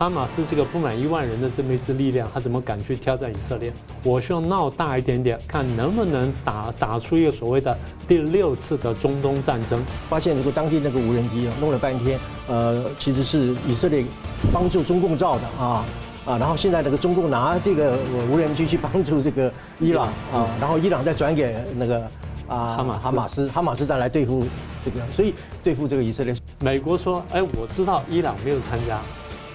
哈马斯这个不满一万人的这么一支力量，他怎么敢去挑战以色列？我希望闹大一点点，看能不能打打出一个所谓的第六次的中东战争。发现如果当地那个无人机弄了半天，呃，其实是以色列帮助中共造的啊啊，然后现在那个中共拿这个无人机去帮助这个伊朗啊，然后伊朗再转给那个啊哈马哈马斯哈马斯再来对付这个，所以对付这个以色列。美国说，哎，我知道伊朗没有参加。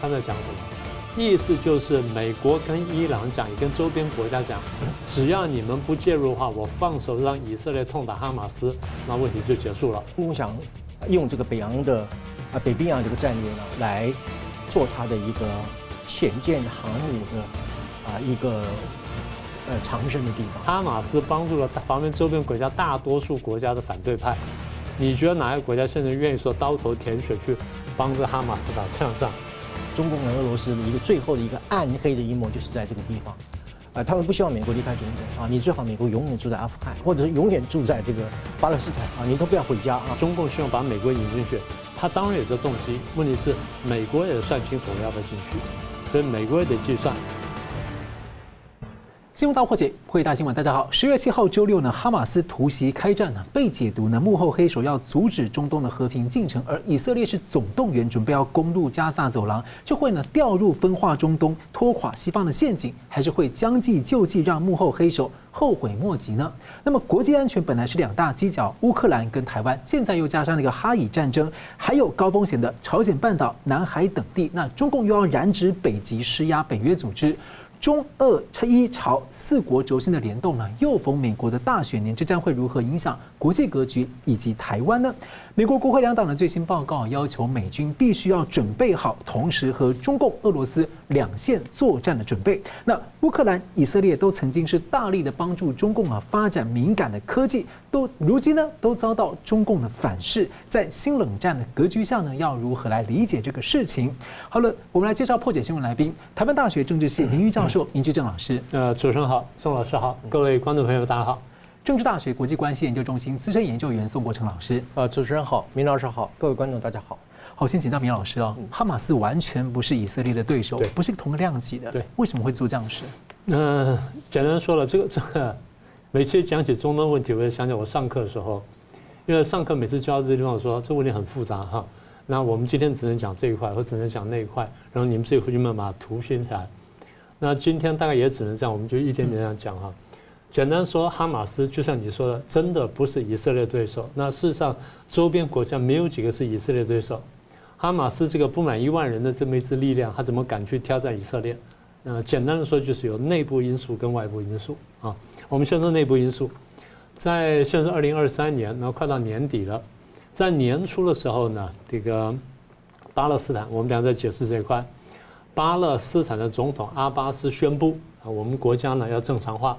他在讲什么？意思就是美国跟伊朗讲，也跟周边国家讲，只要你们不介入的话，我放手让以色列痛打哈马斯，那问题就结束了。我想用这个北洋的啊北冰洋这个战略呢，来做它的一个潜舰航母的啊一个呃藏身的地方。哈马斯帮助了旁边周边国家大多数国家的反对派，你觉得哪个国家现在愿意说刀头舔血去帮着哈马斯打这场仗？中共和俄罗斯的一个最后的一个暗黑的阴谋，就是在这个地方，啊，他们不希望美国离开中国啊，你最好美国永远住在阿富汗，或者是永远住在这个巴勒斯坦啊，你都不要回家啊。中共希望把美国引进去，他当然有这动机，问题是美国也算清楚我要不要进去，所以美国也得计算。新闻大破解，会大新闻，大家好。十月七号周六呢，哈马斯突袭开战呢，被解读呢，幕后黑手要阻止中东的和平进程，而以色列是总动员，准备要攻入加萨走廊，就会呢掉入分化中东、拖垮西方的陷阱，还是会将计就计，让幕后黑手后悔莫及呢？那么国际安全本来是两大犄角，乌克兰跟台湾，现在又加上那个哈以战争，还有高风险的朝鲜半岛、南海等地，那中共又要染指北极，施压北约组织。中俄伊朝四国轴心的联动呢，又逢美国的大选年，这将会如何影响国际格局以及台湾呢？美国国会两党的最新报告要求美军必须要准备好，同时和中共、俄罗斯两线作战的准备。那乌克兰、以色列都曾经是大力的帮助中共啊发展敏感的科技，都如今呢都遭到中共的反噬。在新冷战的格局下呢，要如何来理解这个事情？好了，我们来介绍破解新闻来宾，台湾大学政治系名誉教授 林居正老师。呃，主持人好，宋老师好，各位观众朋友大家好。政治大学国际关系研究中心资深研究员宋国成老师，呃，主持人好，明老师好，各位观众大家好。好，先请教明老师哦，哈马斯完全不是以色列的对手，不是同个量级的，对，为什么会做这样的事？嗯，简单说了，这个这个，每次讲起中东问题，我就想起我上课的时候，因为上课每次教这个地方说这个问题很复杂哈，那我们今天只能讲这一块，或只能讲那一块，然后你们自己回去慢慢把图拼起来。那今天大概也只能这样，我们就一点点这样讲哈。简单说，哈马斯就像你说的，真的不是以色列对手。那事实上，周边国家没有几个是以色列对手。哈马斯这个不满一万人的这么一支力量，他怎么敢去挑战以色列？呃，简单的说，就是有内部因素跟外部因素啊。我们先说内部因素，在现在是二零二三年，那快到年底了，在年初的时候呢，这个巴勒斯坦，我们俩在解释这一块。巴勒斯坦的总统阿巴斯宣布啊，我们国家呢要正常化。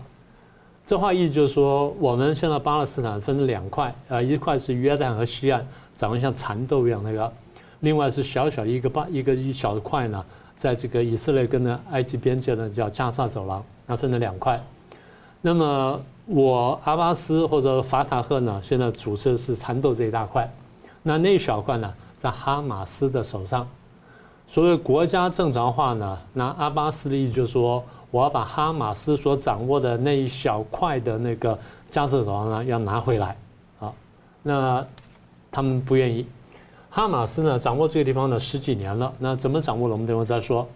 这话意思就是说，我们现在巴勒斯坦分成两块，呃，一块是约旦和西岸，长得像蚕豆一样那个；另外是小小的一个巴一个一小的块呢，在这个以色列跟呢埃及边界呢叫加萨走廊，那分成两块。那么我阿巴斯或者法塔赫呢，现在主持的是蚕豆这一大块，那那小块呢，在哈马斯的手上。所谓国家正常化呢，那阿巴斯的意思就是说。我要把哈马斯所掌握的那一小块的那个加沙走廊呢，要拿回来，啊，那他们不愿意。哈马斯呢，掌握这个地方呢十几年了，那怎么掌握了？我们等会再说。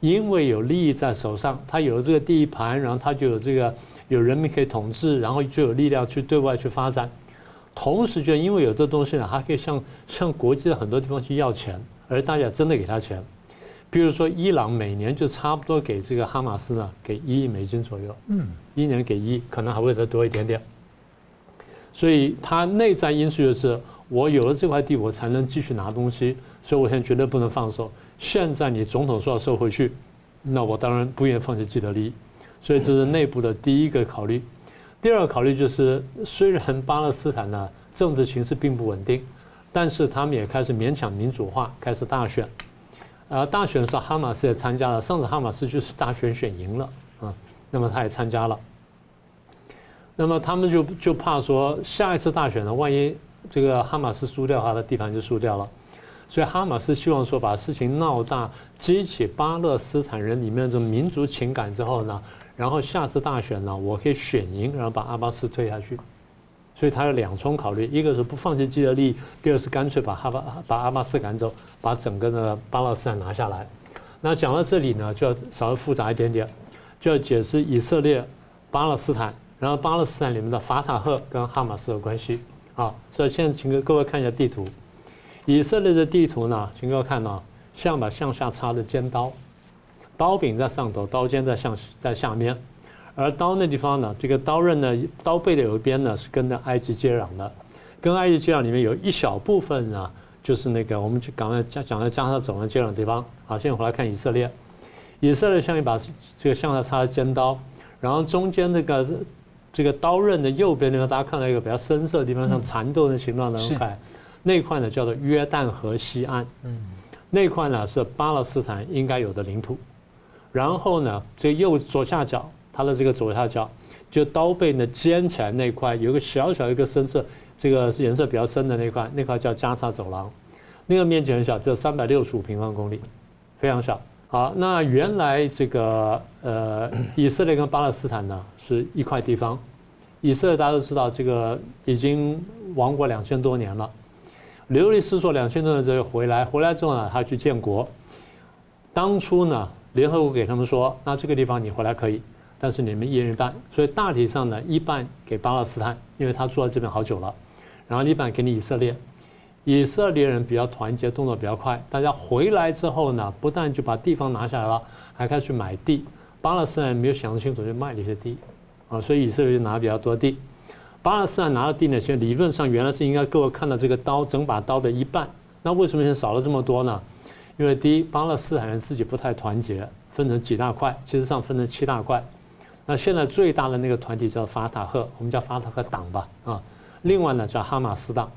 因为有利益在手上，他有了这个地盘，然后他就有这个有人民可以统治，然后就有力量去对外去发展。同时，就因为有这东西呢，还可以向向国际的很多地方去要钱，而大家真的给他钱。比如说，伊朗每年就差不多给这个哈马斯呢，给一亿美金左右，嗯，一年给一亿，可能还会再多一点点。所以它内在因素就是，我有了这块地，我才能继续拿东西，所以我现在绝对不能放手。现在你总统说要收回去，那我当然不愿意放弃既得利益，所以这是内部的第一个考虑。第二个考虑就是，虽然巴勒斯坦呢政治形势并不稳定，但是他们也开始勉强民主化，开始大选。呃，大选的时候，哈马斯也参加了。上次哈马斯就是大选选赢了啊，那么他也参加了。那么他们就就怕说，下一次大选呢，万一这个哈马斯输掉，他的地盘就输掉了。所以哈马斯希望说把事情闹大，激起巴勒斯坦人里面这种民族情感之后呢，然后下次大选呢，我可以选赢，然后把阿巴斯推下去。所以他有两重考虑，一个是不放弃既得利益，第二是干脆把哈巴把阿巴斯赶走，把整个的巴勒斯坦拿下来。那讲到这里呢，就要稍微复杂一点点，就要解释以色列、巴勒斯坦，然后巴勒斯坦里面的法塔赫跟哈马斯的关系。好，所以现在请各位看一下地图。以色列的地图呢，请各位看到，像把向下插的尖刀，刀柄在上头，刀尖在向在下面，而刀那地方呢，这个刀刃呢，刀背的有一边呢是跟着埃及接壤的，跟埃及接壤里面有一小部分呢，就是那个我们就刚才讲讲的加沙走廊接壤的地方。好，现在回来看以色列，以色列像一把这个向下插的尖刀，然后中间那个这个刀刃的右边那个，大家看到一个比较深色的地方，像蚕豆的形状的那块。那块呢叫做约旦河西岸，嗯，那块呢是巴勒斯坦应该有的领土，然后呢，这右左下角，它的这个左下角，就刀背呢尖起来那块，有个小小一个深色，这个颜色比较深的那块，那块叫加沙走廊，那个面积很小，只有三百六十五平方公里，非常小。好，那原来这个呃，以色列跟巴勒斯坦呢是一块地方，以色列大家都知道，这个已经亡国两千多年了。流离失所两千多年之后回来，回来之后呢，他去建国。当初呢，联合国给他们说，那这个地方你回来可以，但是你们一人一半。所以大体上呢，一半给巴勒斯坦，因为他住在这边好久了，然后一半给你以色列。以色列人比较团结，动作比较快。大家回来之后呢，不但就把地方拿下来了，还开始买地。巴勒斯坦人没有想清楚，就卖了一些地，啊，所以以色列就拿比较多地。巴勒斯坦拿到地呢，其实理论上原来是应该各位看到这个刀，整把刀的一半。那为什么现在少了这么多呢？因为第一，巴勒斯坦人自己不太团结，分成几大块，其实上分成七大块。那现在最大的那个团体叫法塔赫，我们叫法塔赫党吧，啊。另外呢叫哈马斯党，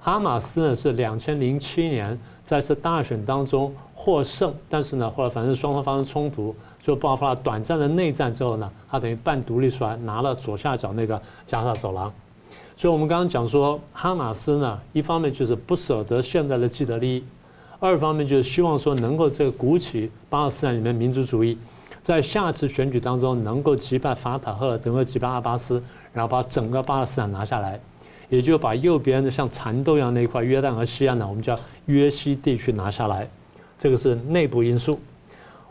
哈马斯呢是两千零七年在这大选当中获胜，但是呢后来反正双方发生冲突。就爆发了短暂的内战之后呢，他等于半独立出来，拿了左下角那个加沙走廊。所以，我们刚刚讲说，哈马斯呢，一方面就是不舍得现在的既得利益，二方面就是希望说能够这个鼓起巴勒斯坦里面民族主义，在下次选举当中能够击败法塔赫，能够击败阿巴斯，然后把整个巴勒斯坦拿下来，也就把右边的像蚕豆一样那一块约旦河西岸呢，我们叫约西地区拿下来。这个是内部因素。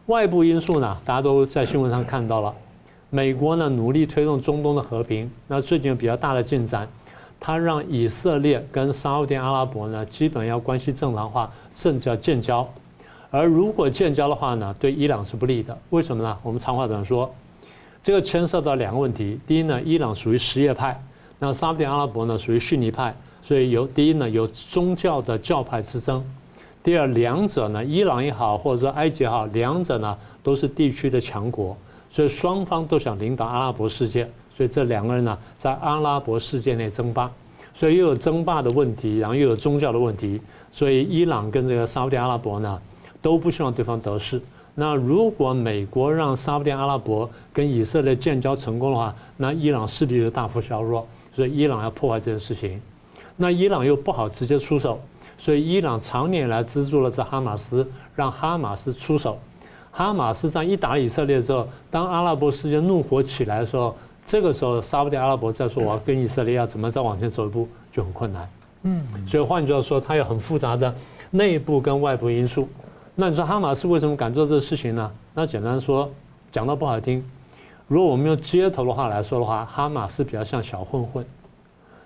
外部因素呢，大家都在新闻上看到了。美国呢努力推动中东的和平，那最近有比较大的进展，他让以色列跟沙乌地阿拉伯呢基本要关系正常化，甚至要建交。而如果建交的话呢，对伊朗是不利的。为什么呢？我们长话短说，这个牵涉到两个问题。第一呢，伊朗属于什叶派，那沙乌地阿拉伯呢属于逊尼派，所以有第一呢有宗教的教派之争。第二，两者呢，伊朗也好，或者说埃及也好，两者呢都是地区的强国，所以双方都想领导阿拉伯世界，所以这两个人呢在阿拉伯世界内争霸，所以又有争霸的问题，然后又有宗教的问题，所以伊朗跟这个沙乌地阿拉伯呢都不希望对方得势。那如果美国让沙乌地阿拉伯跟以色列建交成功的话，那伊朗势力就大幅削弱，所以伊朗要破坏这件事情，那伊朗又不好直接出手。所以，伊朗常年来资助了这哈马斯，让哈马斯出手。哈马斯这样一打以色列之后，当阿拉伯世界怒火起来的时候，这个时候沙乌地阿拉伯再说我要跟以色列要怎么再往前走一步，就很困难。嗯，所以换句话说，它有很复杂的内部跟外部因素。那你说哈马斯为什么敢做这个事情呢？那简单说，讲到不好听，如果我们用街头的话来说的话，哈马斯比较像小混混。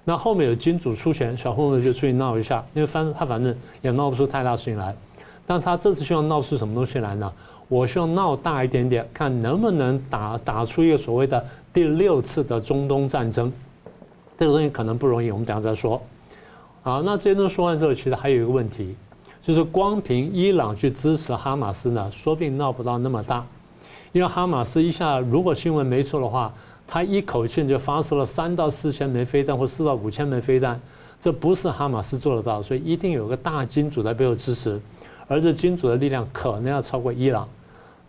那后面有金主出钱，小混混就出去闹一下，因为反正他反正也闹不出太大事情来。但他这次希望闹出什么东西来呢？我希望闹大一点点，看能不能打打出一个所谓的第六次的中东战争。这个东西可能不容易，我们等下再说。好，那这些都说完之后，其实还有一个问题，就是光凭伊朗去支持哈马斯呢，说不定闹不到那么大。因为哈马斯一下，如果新闻没错的话。他一口气就发射了三到四千枚飞弹，或四到五千枚飞弹，这不是哈马斯做得到，所以一定有个大金主在背后支持，而这金主的力量可能要超过伊朗。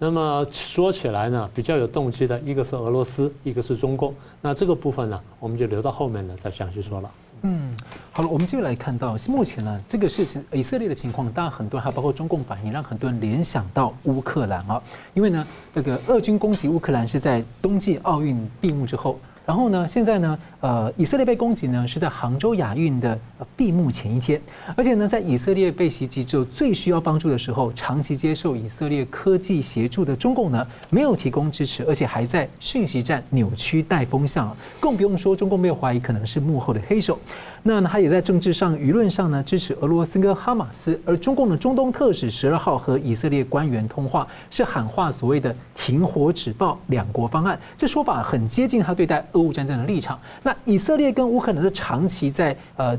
那么说起来呢，比较有动机的一个是俄罗斯，一个是中共。那这个部分呢，我们就留到后面呢再详细说了。嗯，好了，我们继续来看到目前呢，这个事情以色列的情况，当然很多还包括中共反应，让很多人联想到乌克兰啊，因为呢，这个俄军攻击乌克兰是在冬季奥运闭幕之后。然后呢，现在呢，呃，以色列被攻击呢，是在杭州亚运的闭幕前一天，而且呢，在以色列被袭击之后最需要帮助的时候，长期接受以色列科技协助的中共呢，没有提供支持，而且还在讯息战扭曲带风向，更不用说中共没有怀疑可能是幕后的黑手。那他也在政治上、舆论上呢支持俄罗斯跟哈马斯，而中共的中东特使十二号和以色列官员通话，是喊话所谓的停火止暴两国方案，这说法很接近他对待俄乌战争的立场。那以色列跟乌克兰的长期在呃。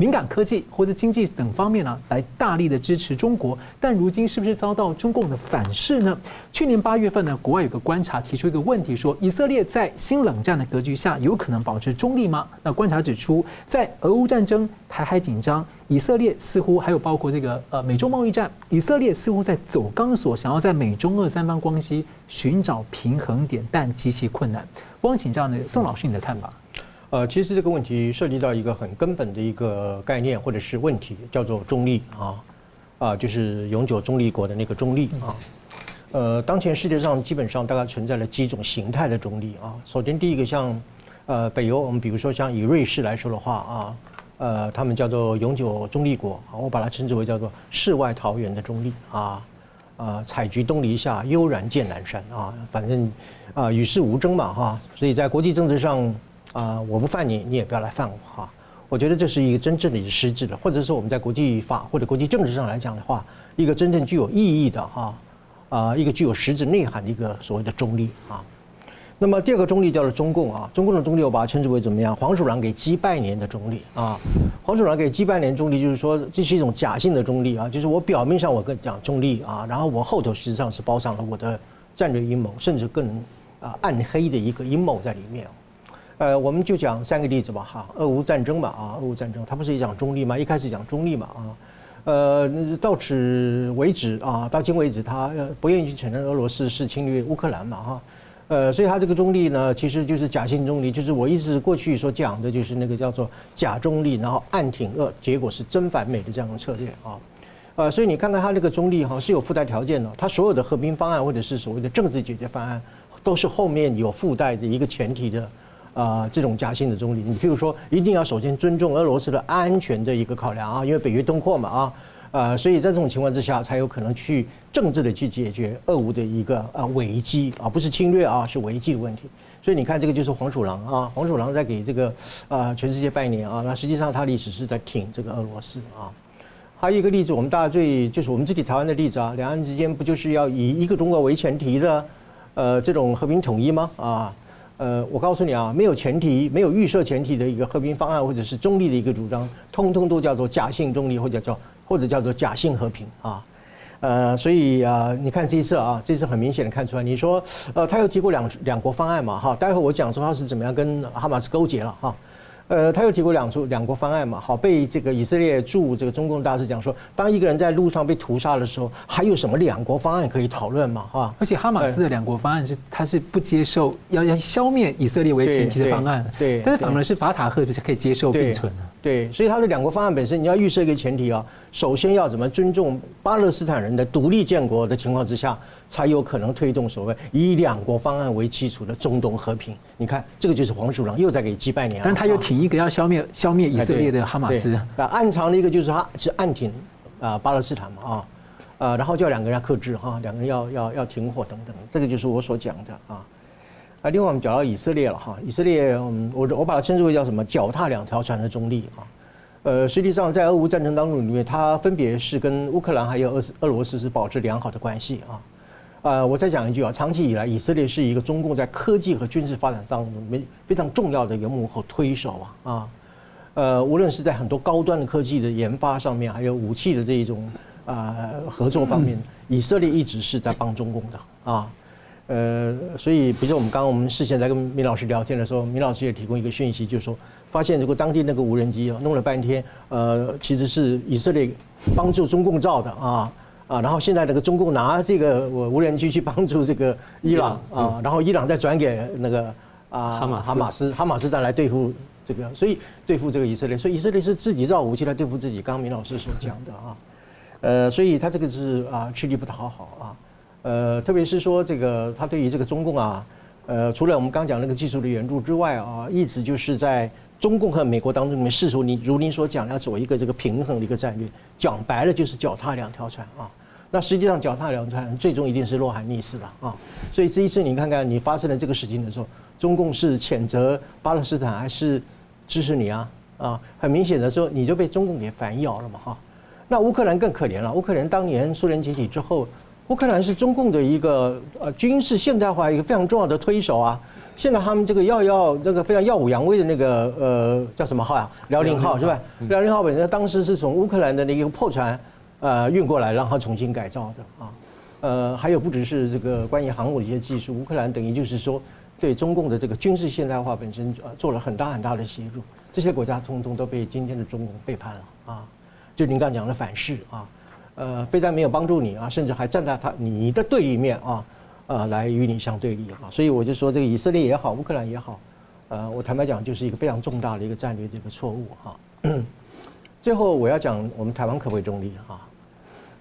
敏感科技或者经济等方面呢，来大力的支持中国，但如今是不是遭到中共的反噬呢？去年八月份呢，国外有个观察提出一个问题，说以色列在新冷战的格局下有可能保持中立吗？那观察指出，在俄乌战争、台海紧张，以色列似乎还有包括这个呃美中贸易战，以色列似乎在走钢索，想要在美中俄三方关系寻找平衡点，但极其困难。我想请教呢，宋老师你的看法？呃，其实这个问题涉及到一个很根本的一个概念或者是问题，叫做中立啊，啊，就是永久中立国的那个中立啊。呃，当前世界上基本上大概存在了几种形态的中立啊。首先，第一个像呃北欧，我们比如说像以瑞士来说的话啊，呃，他们叫做永久中立国，我把它称之为叫做世外桃源的中立啊，啊，采菊东篱下，悠然见南山啊，反正啊与世无争嘛哈，所以在国际政治上。啊、我不犯你，你也不要来犯我哈。我觉得这是一个真正的实质的，或者说我们在国际法或者国际政治上来讲的话，一个真正具有意义的哈啊，一个具有实质内涵的一个所谓的中立啊。那么第二个中立叫做中共啊，中共的中立我把它称之为怎么样？黄鼠狼给鸡拜年的中立啊。黄鼠狼给鸡拜年中立，就是说这是一种假性的中立啊，就是我表面上我跟讲中立啊，然后我后头实际上是包上了我的战略阴谋，甚至更啊暗黑的一个阴谋在里面。呃，我们就讲三个例子吧，哈，俄乌战争嘛，啊，俄乌战争，它不是也讲中立吗？一开始讲中立嘛，啊，呃，到此为止啊，到今为止，他不愿意去承认俄罗斯是侵略乌克兰嘛，哈，呃，所以他这个中立呢，其实就是假性中立，就是我一直过去所讲的，就是那个叫做假中立，然后暗挺俄，结果是真反美的这样的策略啊，呃，所以你看看他这个中立哈是有附带条件的，他所有的和平方案或者是所谓的政治解决方案，都是后面有附带的一个前提的。啊、这种假性的中立，你譬如说，一定要首先尊重俄罗斯的安全的一个考量啊，因为北约东扩嘛啊，呃，所以在这种情况之下，才有可能去政治的去解决俄乌的一个啊危机啊，不是侵略啊，是危机的问题。所以你看，这个就是黄鼠狼啊，黄鼠狼在给这个啊全世界拜年啊，那实际上它历史是在挺这个俄罗斯啊。还有一个例子，我们大家最就是我们自己台湾的例子啊，两岸之间不就是要以一个中国为前提的呃这种和平统一吗？啊？呃，我告诉你啊，没有前提、没有预设前提的一个和平方案，或者是中立的一个主张，通通都叫做假性中立，或者叫或者叫做假性和平啊。呃，所以啊，你看这一次啊，这次很明显的看出来，你说呃，他又提过两两国方案嘛，哈，待会我讲说他是怎么样跟哈马斯勾结了哈。呃，他又提过两出两国方案嘛，好，被这个以色列驻这个中共大使讲说，当一个人在路上被屠杀的时候，还有什么两国方案可以讨论嘛，哈？而且哈马斯的两国方案是，他是不接受要要消灭以色列为前提的方案，对，对，但是反而是法塔赫是可以接受并存的，对，所以他的两国方案本身你要预设一个前提啊，首先要怎么尊重巴勒斯坦人的独立建国的情况之下。才有可能推动所谓以两国方案为基础的中东和平。你看，这个就是黄鼠狼又在给鸡拜年。但他又挺一个要消灭消灭以色列的哈马斯。啊，暗藏的一个就是他是暗挺啊巴勒斯坦嘛啊，呃，然后叫两个人要克制哈，两个人要要要停火等等。这个就是我所讲的啊。啊，另外我们讲到以色列了哈，以色列，嗯，我我把它称之为叫什么？脚踏两条船的中立啊。呃，实际上在俄乌战争当中里面，它分别是跟乌克兰还有俄俄罗斯是保持良好的关系啊。呃，我再讲一句啊，长期以来，以色列是一个中共在科技和军事发展上没非非常重要的一个幕后推手啊啊，呃，无论是在很多高端的科技的研发上面，还有武器的这一种啊合作方面，以色列一直是在帮中共的啊，呃，所以，比如说我们刚刚我们事先在跟米老师聊天的时候，米老师也提供一个讯息，就是说，发现如果当地那个无人机啊弄了半天，呃，其实是以色列帮助中共造的啊。啊，然后现在那个中共拿这个我无人机去帮助这个伊朗啊，然后伊朗再转给那个啊哈马哈马斯哈马斯再来对付这个，所以对付这个以色列，所以以色列是自己造武器来对付自己。刚刚明老师所讲的啊，呃，所以他这个是啊吃力不讨好啊，呃，特别是说这个他对于这个中共啊，呃，除了我们刚讲那个技术的援助之外啊，一直就是在中共和美国当中里面试图你如您所讲要走一个这个平衡的一个战略，讲白了就是脚踏两条船啊。那实际上脚踏两船，最终一定是落海溺死了啊！所以这一次你看看你发生了这个事情的时候，中共是谴责巴勒斯坦还是支持你啊？啊，很明显的说你就被中共给反咬了嘛哈！那乌克兰更可怜了，乌克兰当年苏联解体之后，乌克兰是中共的一个呃军事现代化一个非常重要的推手啊。现在他们这个要要那个非常耀武扬威的那个呃叫什么号呀？辽宁号是吧？辽宁号本身当时是从乌克兰的那个破船。呃，运过来让它重新改造的啊，呃，还有不只是这个关于航母的一些技术，乌克兰等于就是说对中共的这个军事现代化本身呃做了很大很大的协助，这些国家通通都被今天的中共背叛了啊，就您刚讲的反噬啊，呃，非但没有帮助你啊，甚至还站在他你的对立面啊，呃，来与你相对立啊，所以我就说这个以色列也好，乌克兰也好，呃，我坦白讲就是一个非常重大的一个战略的一个错误哈。最后我要讲我们台湾可不可以中立哈？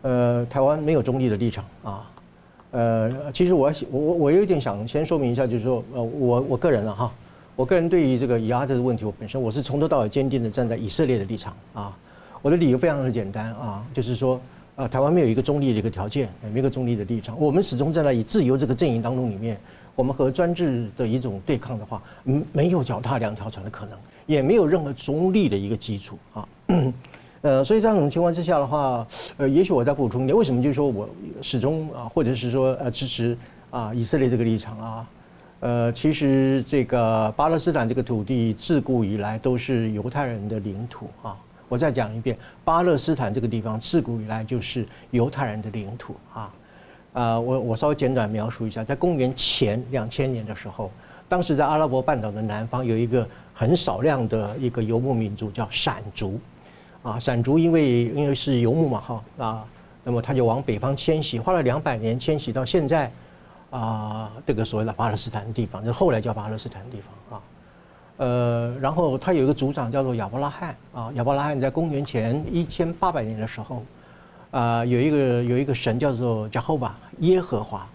呃，台湾没有中立的立场啊。呃，其实我我我我有点想先说明一下，就是说，呃，我我个人啊哈，我个人对于这个以阿这个问题，我本身我是从头到尾坚定的站在以色列的立场啊。我的理由非常的简单啊，就是说，呃，台湾没有一个中立的一个条件，没有一个中立的立场。我们始终站在以自由这个阵营当中里面，我们和专制的一种对抗的话，嗯，没有脚踏两条船的可能，也没有任何中立的一个基础啊。呃，所以在这种情况之下的话，呃，也许我再补充一点，为什么就是说我始终啊，或者是说呃支持啊以色列这个立场啊？呃，其实这个巴勒斯坦这个土地自古以来都是犹太人的领土啊。我再讲一遍，巴勒斯坦这个地方自古以来就是犹太人的领土啊。啊，我我稍微简短描述一下，在公元前两千年的时候，当时在阿拉伯半岛的南方有一个很少量的一个游牧民族叫闪族。啊，闪族因为因为是游牧嘛，哈啊，那么他就往北方迁徙，花了两百年迁徙到现在，啊，这个所谓的巴勒斯坦地方，就后来叫巴勒斯坦的地方啊，呃，然后他有一个族长叫做亚伯拉罕啊，亚伯拉罕在公元前一千八百年的时候，啊，有一个有一个神叫做叫后吧耶和华，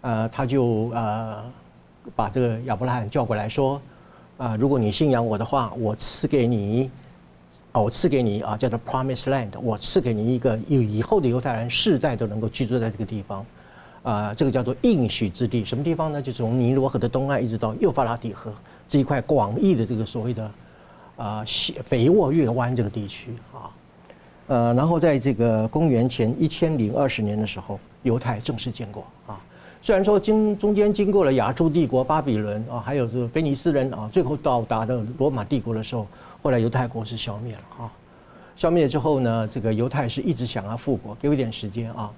呃，他就呃把这个亚伯拉罕叫过来说，啊，如果你信仰我的话，我赐给你。我赐给你啊，叫做 Promise Land，我赐给你一个有以后的犹太人世代都能够居住在这个地方，啊，这个叫做应许之地。什么地方呢？就从尼罗河的东岸一直到幼发拉底河这一块广义的这个所谓的啊肥沃月湾这个地区啊，呃，然后在这个公元前一千零二十年的时候，犹太正式建国啊。虽然说经中间经过了亚述帝国、巴比伦啊，还有这个腓尼斯人啊，最后到达的罗马帝国的时候。后来犹太国是消灭了哈，消灭了之后呢，这个犹太是一直想要复国，给我一点时间啊。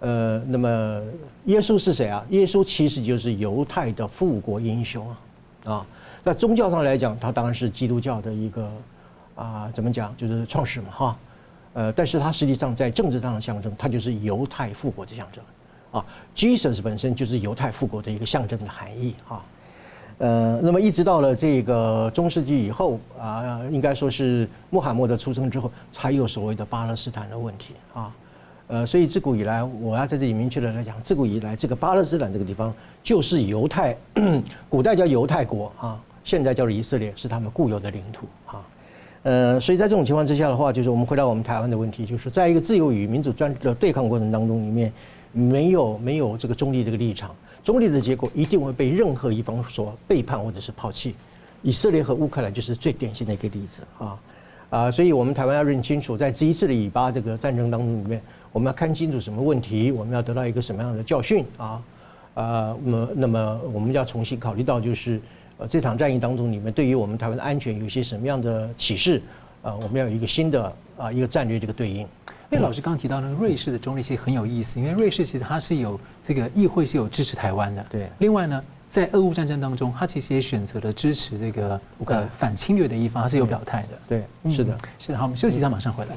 呃，那么耶稣是谁啊？耶稣其实就是犹太的复国英雄啊啊。在宗教上来讲，他当然是基督教的一个啊，怎么讲，就是创始嘛哈。呃，但是他实际上在政治上的象征，他就是犹太复国的象征啊。Jesus 本身就是犹太复国的一个象征的含义啊。呃，那么一直到了这个中世纪以后啊，应该说是穆罕默德出生之后，才有所谓的巴勒斯坦的问题啊。呃，所以自古以来，我要在这里明确的来讲，自古以来这个巴勒斯坦这个地方就是犹太，古代叫犹太国啊，现在叫做以色列，是他们固有的领土啊。呃，所以在这种情况之下的话，就是我们回到我们台湾的问题，就是在一个自由与民主专制的对抗过程当中里面，没有没有这个中立这个立场。中立的结果一定会被任何一方所背叛或者是抛弃，以色列和乌克兰就是最典型的一个例子啊啊！所以我们台湾要认清楚，在这一次的以巴这个战争当中里面，我们要看清楚什么问题，我们要得到一个什么样的教训啊啊！那么那么我们要重新考虑到，就是呃这场战役当中，你们对于我们台湾的安全有些什么样的启示啊？我们要有一个新的啊一个战略这个对应。因为老师刚刚提到那个瑞士的中立性很有意思，因为瑞士其实它是有这个议会是有支持台湾的。对。另外呢，在俄乌战争当中，它其实也选择了支持这个呃反侵略的一方，它是有表态的。对，是的，是的。好，我们休息一下，马上回来。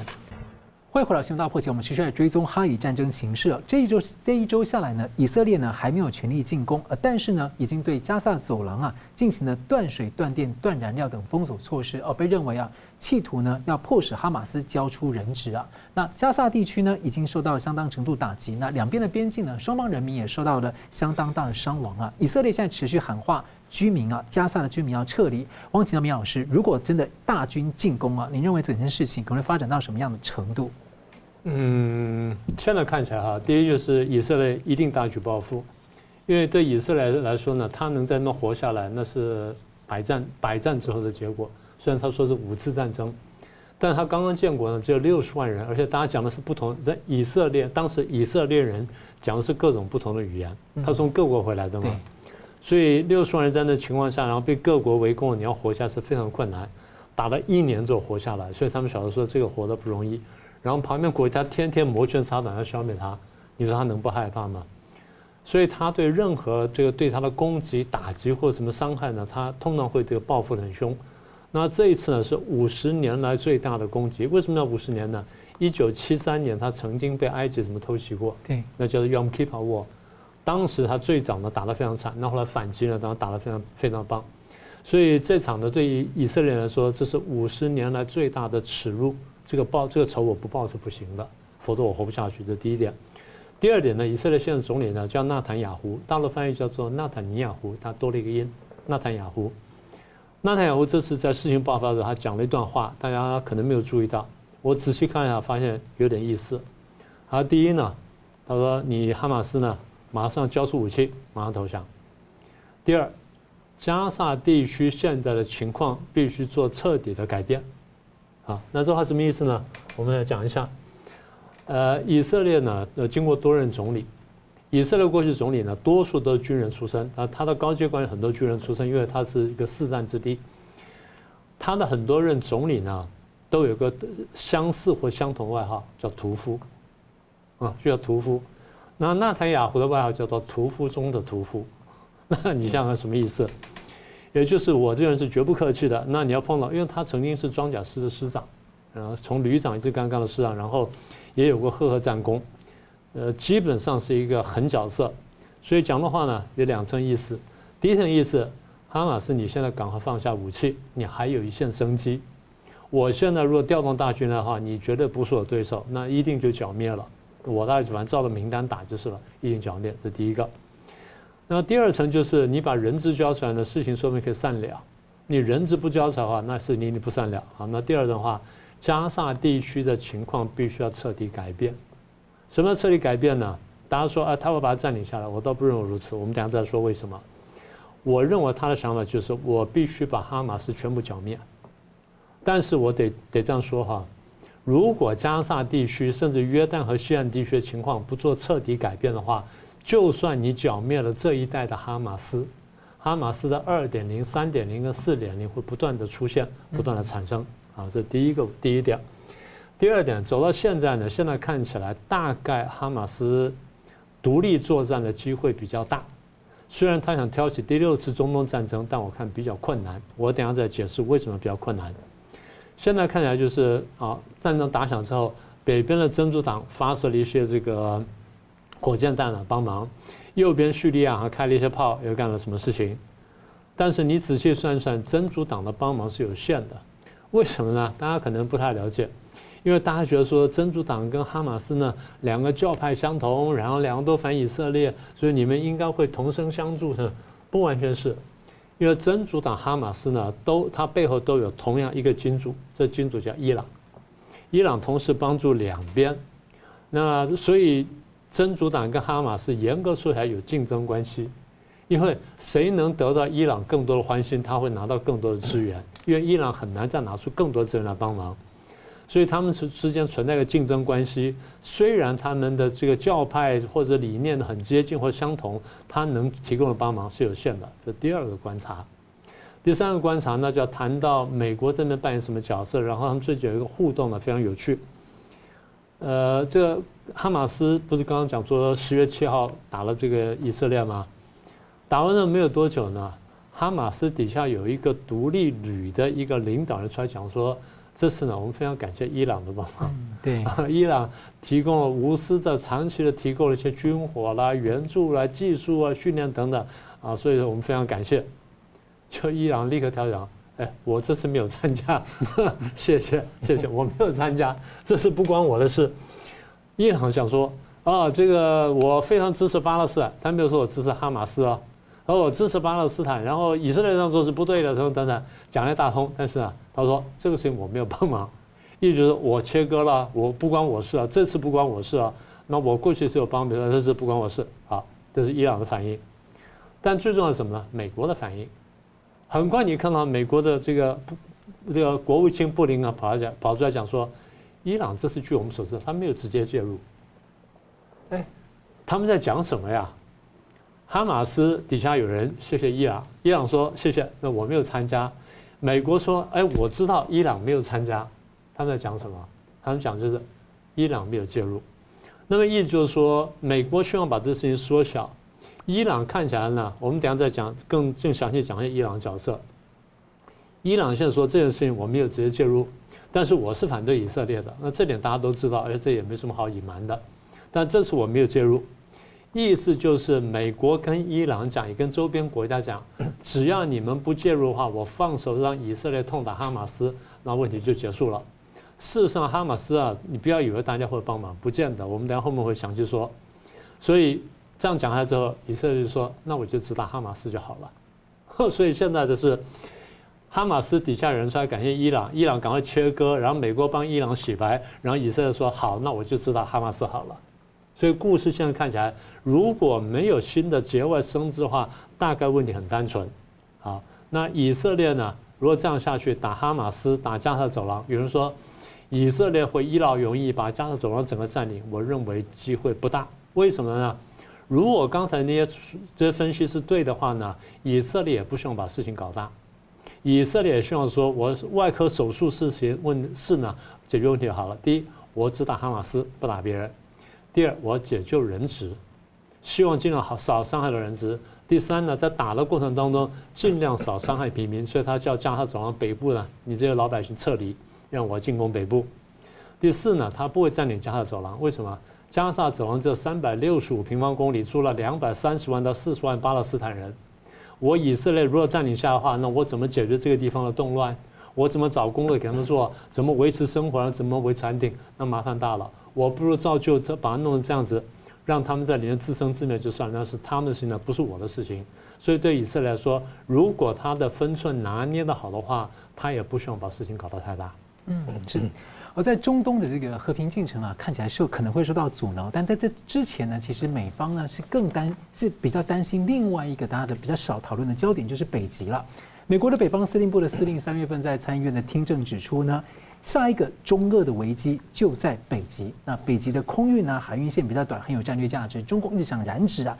欢迎回到新闻大破解，我们持续来追踪哈以战争形势。这一周这一周下来呢，以色列呢还没有全力进攻，呃，但是呢已经对加萨走廊啊进行了断水、断电、断燃料等封锁措施，哦，被认为啊企图呢要迫使哈马斯交出人质啊。那加萨地区呢已经受到相当程度打击，那两边的边境呢双方人民也受到了相当大的伤亡啊。以色列现在持续喊话居民啊，加萨的居民要撤离。我想请教明老师，如果真的大军进攻啊，您认为整件事情可能会发展到什么样的程度？嗯，现在看起来哈，第一就是以色列一定大举报复，因为对以色列来说呢，他能在那活下来，那是百战百战之后的结果。虽然他说是五次战争，但是他刚刚建国呢，只有六十万人，而且大家讲的是不同，在以色列当时以色列人讲的是各种不同的语言，他从各国回来的嘛，所以六十万人在那情况下，然后被各国围攻，你要活下是非常困难，打了一年之后活下来，所以他们小时候说这个活得不容易。然后旁边国家天天摩拳擦掌要消灭他，你说他能不害怕吗？所以他对任何这个对他的攻击、打击或什么伤害呢，他通常会这个报复很凶。那这一次呢是五十年来最大的攻击。为什么要五十年呢？一九七三年他曾经被埃及什么偷袭过？对，那叫做 Yom Kippur War。当时他最早呢打得非常惨，那后来反击呢，当然打得非常非常棒。所以这场呢对于以色列来说，这是五十年来最大的耻辱。这个报这个仇我不报是不行的，否则我活不下去。这第一点。第二点呢，以色列现任总理呢叫纳坦雅胡，大陆翻译叫做纳坦尼亚胡，他多了一个音，纳坦雅胡。纳坦雅胡这次在事情爆发的时候，他讲了一段话，大家可能没有注意到。我仔细看一下，发现有点意思。他第一呢，他说你哈马斯呢马上交出武器，马上投降。第二，加沙地区现在的情况必须做彻底的改变。好，那这话什么意思呢？我们来讲一下。呃，以色列呢，呃，经过多任总理，以色列过去总理呢，多数都是军人出身啊，他的高阶官员很多军人出身，因为他是一个四战之地。他的很多任总理呢，都有个相似或相同外号，叫屠夫，啊，就叫屠夫。那纳坦雅胡的外号叫做屠夫中的屠夫。那你想想什么意思？也就是我这个人是绝不客气的。那你要碰到，因为他曾经是装甲师的师长，然后从旅长一直干干到师长，然后也有过赫赫战功，呃，基本上是一个狠角色。所以讲的话呢，有两层意思。第一层意思，哈马斯你现在赶快放下武器，你还有一线生机。我现在如果调动大军的话，你绝对不是我对手，那一定就剿灭了。我大概反正照着名单打就是了，一定剿灭。这第一个。那第二层就是你把人质交出来的事情说明可以善了，你人质不交出来的话，那是你你不善了。好，那第二的话，加沙地区的情况必须要彻底改变。什么彻底改变呢？大家说啊，他会把它占领下来，我倒不认为如此。我们等下再说为什么。我认为他的想法就是，我必须把哈马斯全部剿灭。但是我得得这样说哈，如果加沙地区甚至约旦和西岸地区的情况不做彻底改变的话，就算你剿灭了这一代的哈马斯，哈马斯的二点零、三点零跟四点零会不断的出现，不断的产生。啊，这第一个第一点。第二点，走到现在呢，现在看起来大概哈马斯独立作战的机会比较大。虽然他想挑起第六次中东战争，但我看比较困难。我等下再解释为什么比较困难。现在看起来就是啊，战争打响之后，北边的真主党发射了一些这个。火箭弹了帮忙，右边叙利亚还开了一些炮，又干了什么事情？但是你仔细算算，真主党的帮忙是有限的，为什么呢？大家可能不太了解，因为大家觉得说真主党跟哈马斯呢两个教派相同，然后两个都反以色列，所以你们应该会同声相助的，不完全是，因为真主党哈马斯呢都它背后都有同样一个金主，这金主叫伊朗，伊朗同时帮助两边，那所以。真主党跟哈马斯严格说起来有竞争关系，因为谁能得到伊朗更多的欢心，他会拿到更多的资源，因为伊朗很难再拿出更多资源来帮忙，所以他们之之间存在一个竞争关系。虽然他们的这个教派或者理念很接近或相同，他能提供的帮忙是有限的。这第二个观察，第三个观察呢，就要谈到美国这边扮演什么角色，然后他们最近有一个互动呢，非常有趣。呃，这个哈马斯不是刚刚讲说十月七号打了这个以色列吗？打完了没有多久呢，哈马斯底下有一个独立旅的一个领导人出来讲说，这次呢，我们非常感谢伊朗的帮忙。对，伊朗提供了无私的、长期的提供了一些军火啦、援助啦、技术啊、训练等等啊，所以说我们非常感谢。就伊朗立刻调整，哎，我这次没有参加，谢谢谢谢，我没有参加，这是不关我的事。伊朗想说啊，这个我非常支持巴勒斯坦，他没有说我支持哈马斯啊。而我支持巴勒斯坦，然后以色列这样做是不对的，等等等等，讲了一大通。但是啊，他说这个事情我没有帮忙，意思就是我切割了，我不关我事啊，这次不关我事啊。那我过去是有帮，比如说这次不关我事啊，这是伊朗的反应。但最重要是什么呢？美国的反应。很快你看到美国的这个这个国务卿布林肯跑来讲，跑出来讲说，伊朗这次据我们所知，他没有直接介入。哎，他们在讲什么呀？哈马斯底下有人，谢谢伊朗。伊朗说谢谢，那我没有参加。美国说，哎，我知道伊朗没有参加。他们在讲什么？他们讲就是伊朗没有介入。那么意思就是说，美国希望把这事情缩小。伊朗看起来呢，我们等下再讲更更详细讲一下伊朗角色。伊朗现在说这件事情我没有直接介入，但是我是反对以色列的。那这点大家都知道，而且这也没什么好隐瞒的。但这次我没有介入。意思就是，美国跟伊朗讲，也跟周边国家讲，只要你们不介入的话，我放手让以色列痛打哈马斯，那问题就结束了。事实上，哈马斯啊，你不要以为大家会帮忙，不见得。我们等下后面会详细说。所以这样讲下来之后，以色列就说：“那我就只打哈马斯就好了。”所以现在的是哈马斯底下人出来感谢伊朗，伊朗赶快切割，然后美国帮伊朗洗白，然后以色列说：“好，那我就只打哈马斯好了。”所以故事现在看起来。如果没有新的节外生枝的话，大概问题很单纯。好，那以色列呢？如果这样下去打哈马斯、打加沙走廊，有人说以色列会一劳永逸把加沙走廊整个占领，我认为机会不大。为什么呢？如果刚才那些这些分析是对的话呢，以色列也不希望把事情搞大，以色列也希望说我外科手术事情问事呢解决问题好了。第一，我只打哈马斯，不打别人；第二，我解救人质。希望尽量好少伤害的人质。第三呢，在打的过程当中，尽量少伤害平民，所以他叫加沙走廊北部呢，你这些老百姓撤离，让我进攻北部。第四呢，他不会占领加沙走廊，为什么？加沙走廊这三百六十五平方公里，住了两百三十万到四十万巴勒斯坦人。我以色列如果占领下的话，那我怎么解决这个地方的动乱？我怎么找工作给他们做？怎么维持生活？怎么维持安定？那麻烦大了。我不如照旧这把它弄成这样子。让他们在里面自生自灭就算，那是他们的事情，不是我的事情。所以对以色列来说，如果他的分寸拿捏得好的话，他也不希望把事情搞得太大。嗯，是。而在中东的这个和平进程啊，看起来受可能会受到阻挠。但在这之前呢，其实美方呢是更担是比较担心另外一个大家的比较少讨论的焦点，就是北极了。美国的北方司令部的司令三月份在参议院的听证指出呢。下一个中俄的危机就在北极。那北极的空运呢，海运线比较短，很有战略价值。中共一直想染指啊。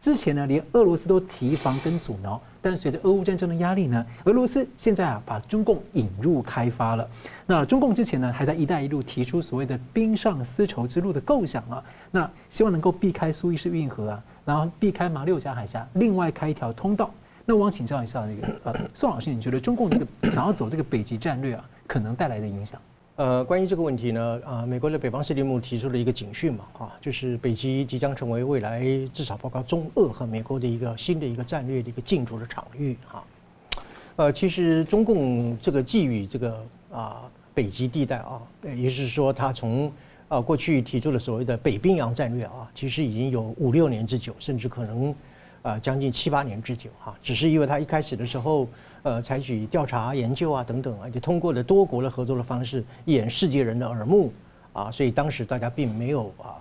之前呢，连俄罗斯都提防跟阻挠。但随着俄乌战争的压力呢，俄罗斯现在啊，把中共引入开发了。那中共之前呢，还在“一带一路”提出所谓的冰上丝绸之路的构想啊。那希望能够避开苏伊士运河啊，然后避开马六甲海峡，另外开一条通道。那我想请教一下那个呃，宋老师，你觉得中共这个想要走这个北极战略啊？可能带来的影响，呃，关于这个问题呢，啊，美国的北方司令部提出了一个警讯嘛，啊，就是北极即将成为未来至少包括中俄和美国的一个新的一个战略的一个竞逐的场域，哈，呃，其实中共这个觊觎这个啊北极地带啊，也就是说，他从啊过去提出的所谓的北冰洋战略啊，其实已经有五六年之久，甚至可能啊将近七八年之久，哈，只是因为他一开始的时候。呃，采取调查研究啊等等啊，就通过了多国的合作的方式，掩世界人的耳目啊，所以当时大家并没有啊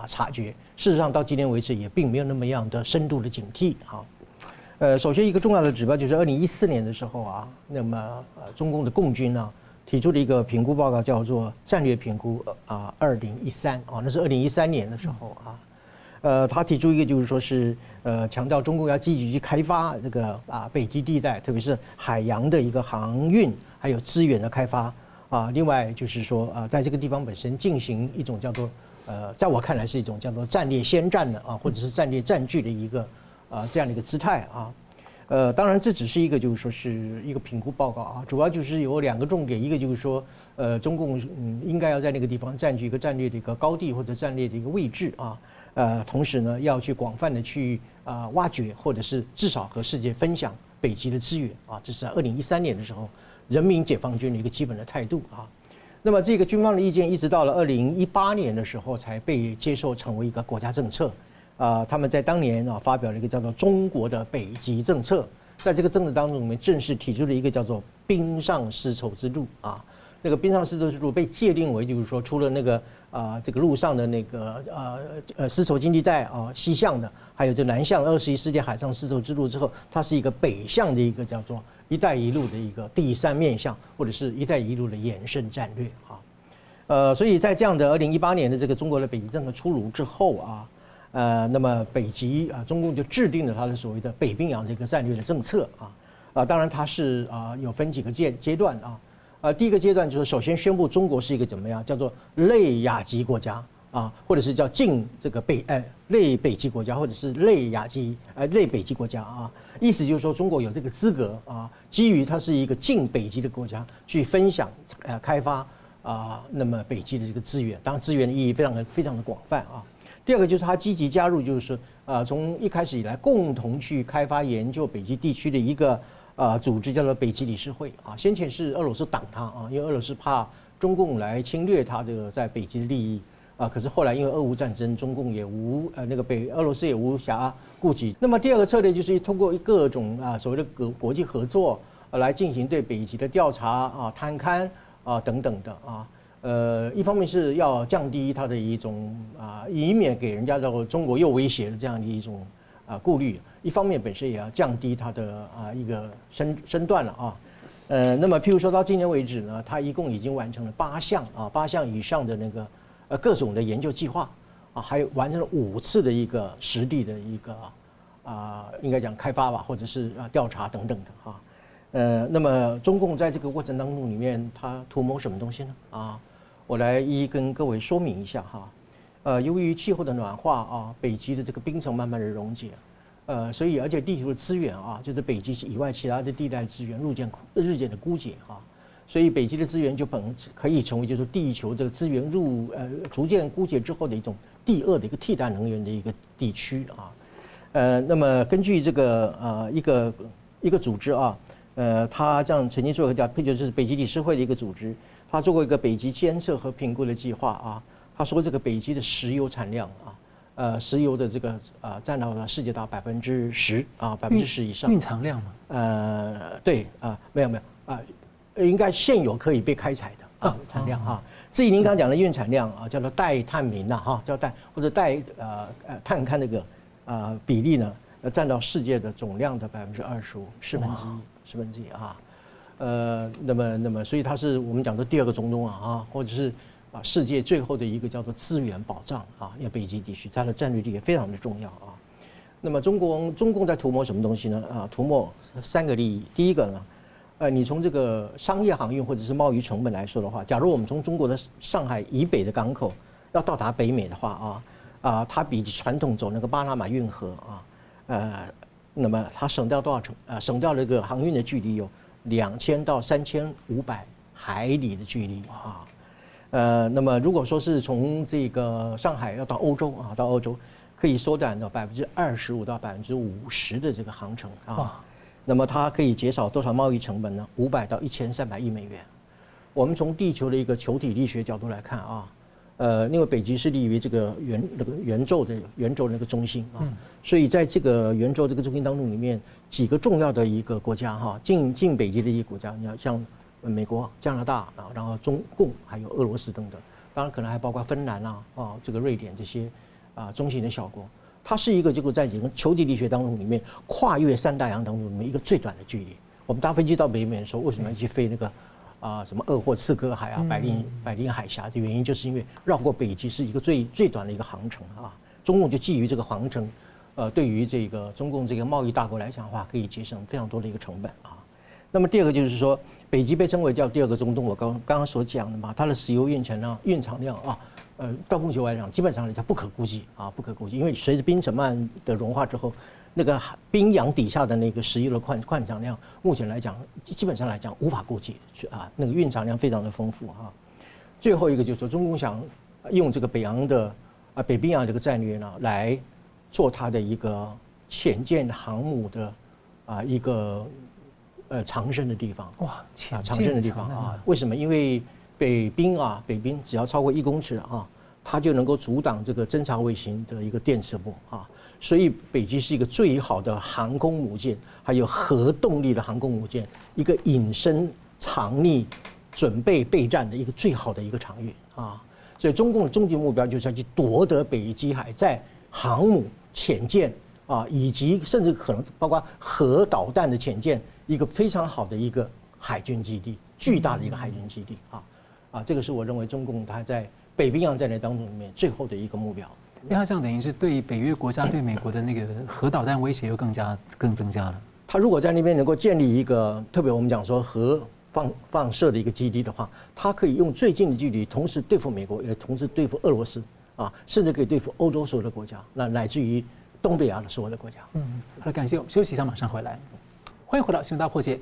啊察觉。事实上，到今天为止也并没有那么样的深度的警惕啊。呃，首先一个重要的指标就是二零一四年的时候啊，那么呃中共的共军呢提出了一个评估报告，叫做战略评估啊二零一三啊，那是二零一三年的时候啊。呃，他提出一个就是说是呃，强调中共要积极去开发这个啊北极地带，特别是海洋的一个航运还有资源的开发啊。另外就是说啊，在这个地方本身进行一种叫做呃，在我看来是一种叫做战略先占的啊，或者是战略占据的一个啊这样的一个姿态啊。呃，当然这只是一个就是说是一个评估报告啊，主要就是有两个重点，一个就是说，呃，中共嗯应该要在那个地方占据一个战略的一个高地或者战略的一个位置啊，呃，同时呢要去广泛的去啊、挖掘或者是至少和世界分享北极的资源啊，这是在二零一三年的时候人民解放军的一个基本的态度啊。那么这个军方的意见一直到了二零一八年的时候才被接受成为一个国家政策。啊，他们在当年啊发表了一个叫做“中国的北极政策”，在这个政策当中，我们正式提出了一个叫做“冰上丝绸之路”啊。那个冰上丝绸之路被界定为，就是说，除了那个啊这个陆上的那个呃呃丝绸经济带啊西向的，还有这南向二十一世纪海上丝绸之路之后，它是一个北向的一个叫做“一带一路”的一个第三面向，或者是一带一路的延伸战略啊。呃，所以在这样的二零一八年的这个中国的北极政策出炉之后啊。呃，那么北极啊，中共就制定了它的所谓的北冰洋这个战略的政策啊，啊，当然它是啊有分几个阶阶段啊，啊，第一个阶段就是首先宣布中国是一个怎么样，叫做类亚极国家啊，或者是叫近这个北呃类北极国家，或者是类亚极呃类北极国家啊，意思就是说中国有这个资格啊，基于它是一个近北极的国家去分享呃开发啊，那么北极的这个资源，当然资源的意义非常的非常的广泛啊。第二个就是他积极加入，就是说，啊，从一开始以来共同去开发研究北极地区的一个啊组织，叫做北极理事会啊。先前是俄罗斯挡他啊，因为俄罗斯怕中共来侵略他这个在北极的利益啊。可是后来因为俄乌战争，中共也无呃那个北俄罗斯也无暇顾及。那么第二个策略就是通过各种啊所谓的国国际合作来进行对北极的调查啊、探勘啊等等的啊。呃，一方面是要降低它的一种啊，以免给人家叫中国又威胁的这样的一种啊顾虑；一方面本身也要降低它的啊一个身身段了啊。呃，那么譬如说到今年为止呢，它一共已经完成了八项啊八项以上的那个呃各种的研究计划啊，还有完成了五次的一个实地的一个啊应该讲开发吧，或者是啊调查等等的哈。呃，那么中共在这个过程当中里面，它图谋什么东西呢？啊？我来一一跟各位说明一下哈，呃，由于气候的暖化啊，北极的这个冰层慢慢的溶解，呃，所以而且地球的资源啊，就是北极以外其他的地带资源日渐日渐的枯竭啊，所以北极的资源就本可以成为就是地球这个资源入呃逐渐枯竭之后的一种第二的一个替代能源的一个地区啊，呃，那么根据这个呃一个一个组织啊，呃，他这样曾经做一个调，就是北极理事会的一个组织。他做过一个北极监测和评估的计划啊，他说这个北极的石油产量啊，呃，石油的这个呃占到了世界达百分之十啊，百分之十以上。蕴藏量吗？呃，对啊，没有没有啊，应该现有可以被开采的啊产量哈。至于您刚刚讲的蕴产量啊，叫做待探明呐哈，叫待或者待呃呃探勘那个啊比例呢，占到世界的总量的百分之二十五，十分之一，十分之一啊。呃，那么，那么，所以它是我们讲的第二个中东啊，啊，或者是世界最后的一个叫做资源保障啊，要北极地区它的战略地位非常的重要啊。那么，中国中共在图谋什么东西呢？啊，图谋三个利益。第一个呢，呃，你从这个商业航运或者是贸易成本来说的话，假如我们从中国的上海以北的港口要到达北美的话啊，啊，它比传统走那个巴拿马运河啊，呃，那么它省掉多少成？呃，省掉了一个航运的距离有。两千到三千五百海里的距离啊，呃，那么如果说是从这个上海要到欧洲啊，到欧洲可以缩短到百分之二十五到百分之五十的这个航程啊，那么它可以减少多少贸易成本呢？五百到一千三百亿美元。我们从地球的一个球体力学角度来看啊。呃，因为北极是立于这个圆那个圆轴的圆轴的那个中心啊，所以在这个圆轴这个中心当中里面，几个重要的一个国家哈，近近北极的一个国家，你要像美国、加拿大啊，然后中共还有俄罗斯等等，当然可能还包括芬兰啊啊，这个瑞典这些啊中型的小国，它是一个这个在整个球体力学当中里面跨越三大洋当中里面一个最短的距离。我们搭飞机到北美的时候，为什么要去飞那个？啊，什么鄂霍次克海啊，白令白令海峡的原因，就是因为绕过北极是一个最最短的一个航程啊。中共就基于这个航程，呃，对于这个中共这个贸易大国来讲的话，可以节省非常多的一个成本啊。那么第二个就是说，北极被称为叫第二个中东，我刚刚刚所讲的嘛，它的石油蕴藏量蕴藏量啊，呃，到目前来讲，基本上来讲不可估计啊，不可估计，因为随着冰层慢的融化之后，那个冰洋底下的那个石油的矿矿产量，目前来讲，基本上来讲无法估计，啊，那个蕴藏量非常的丰富哈。最后一个就是说，中共想用这个北洋的啊北冰洋这个战略呢，来做它的一个潜舰航母的啊一个呃藏身的地方。哇，潜藏身的地方啊？为什么？因为北冰啊，北冰只要超过一公尺啊，它就能够阻挡这个侦察卫星的一个电磁波啊。所以北极是一个最好的航空母舰，还有核动力的航空母舰，一个隐身藏匿、准备备战的一个最好的一个场域啊。所以中共的终极目标就是要去夺得北极海，在航母、潜舰啊，以及甚至可能包括核导弹的潜舰，一个非常好的一个海军基地，巨大的一个海军基地啊啊，这个是我认为中共它在北冰洋战略当中里面最后的一个目标。因为它这样等于是对北约国家对美国的那个核导弹威胁又更加更增加了。他如果在那边能够建立一个特别我们讲说核放放射的一个基地的话，他可以用最近的距离同时对付美国，也同时对付俄罗斯啊，甚至可以对付欧洲所有的国家，那乃至于东北亚的所有的国家。嗯，好了，感谢我们休息一下，马上回来。欢迎回到新闻大破解。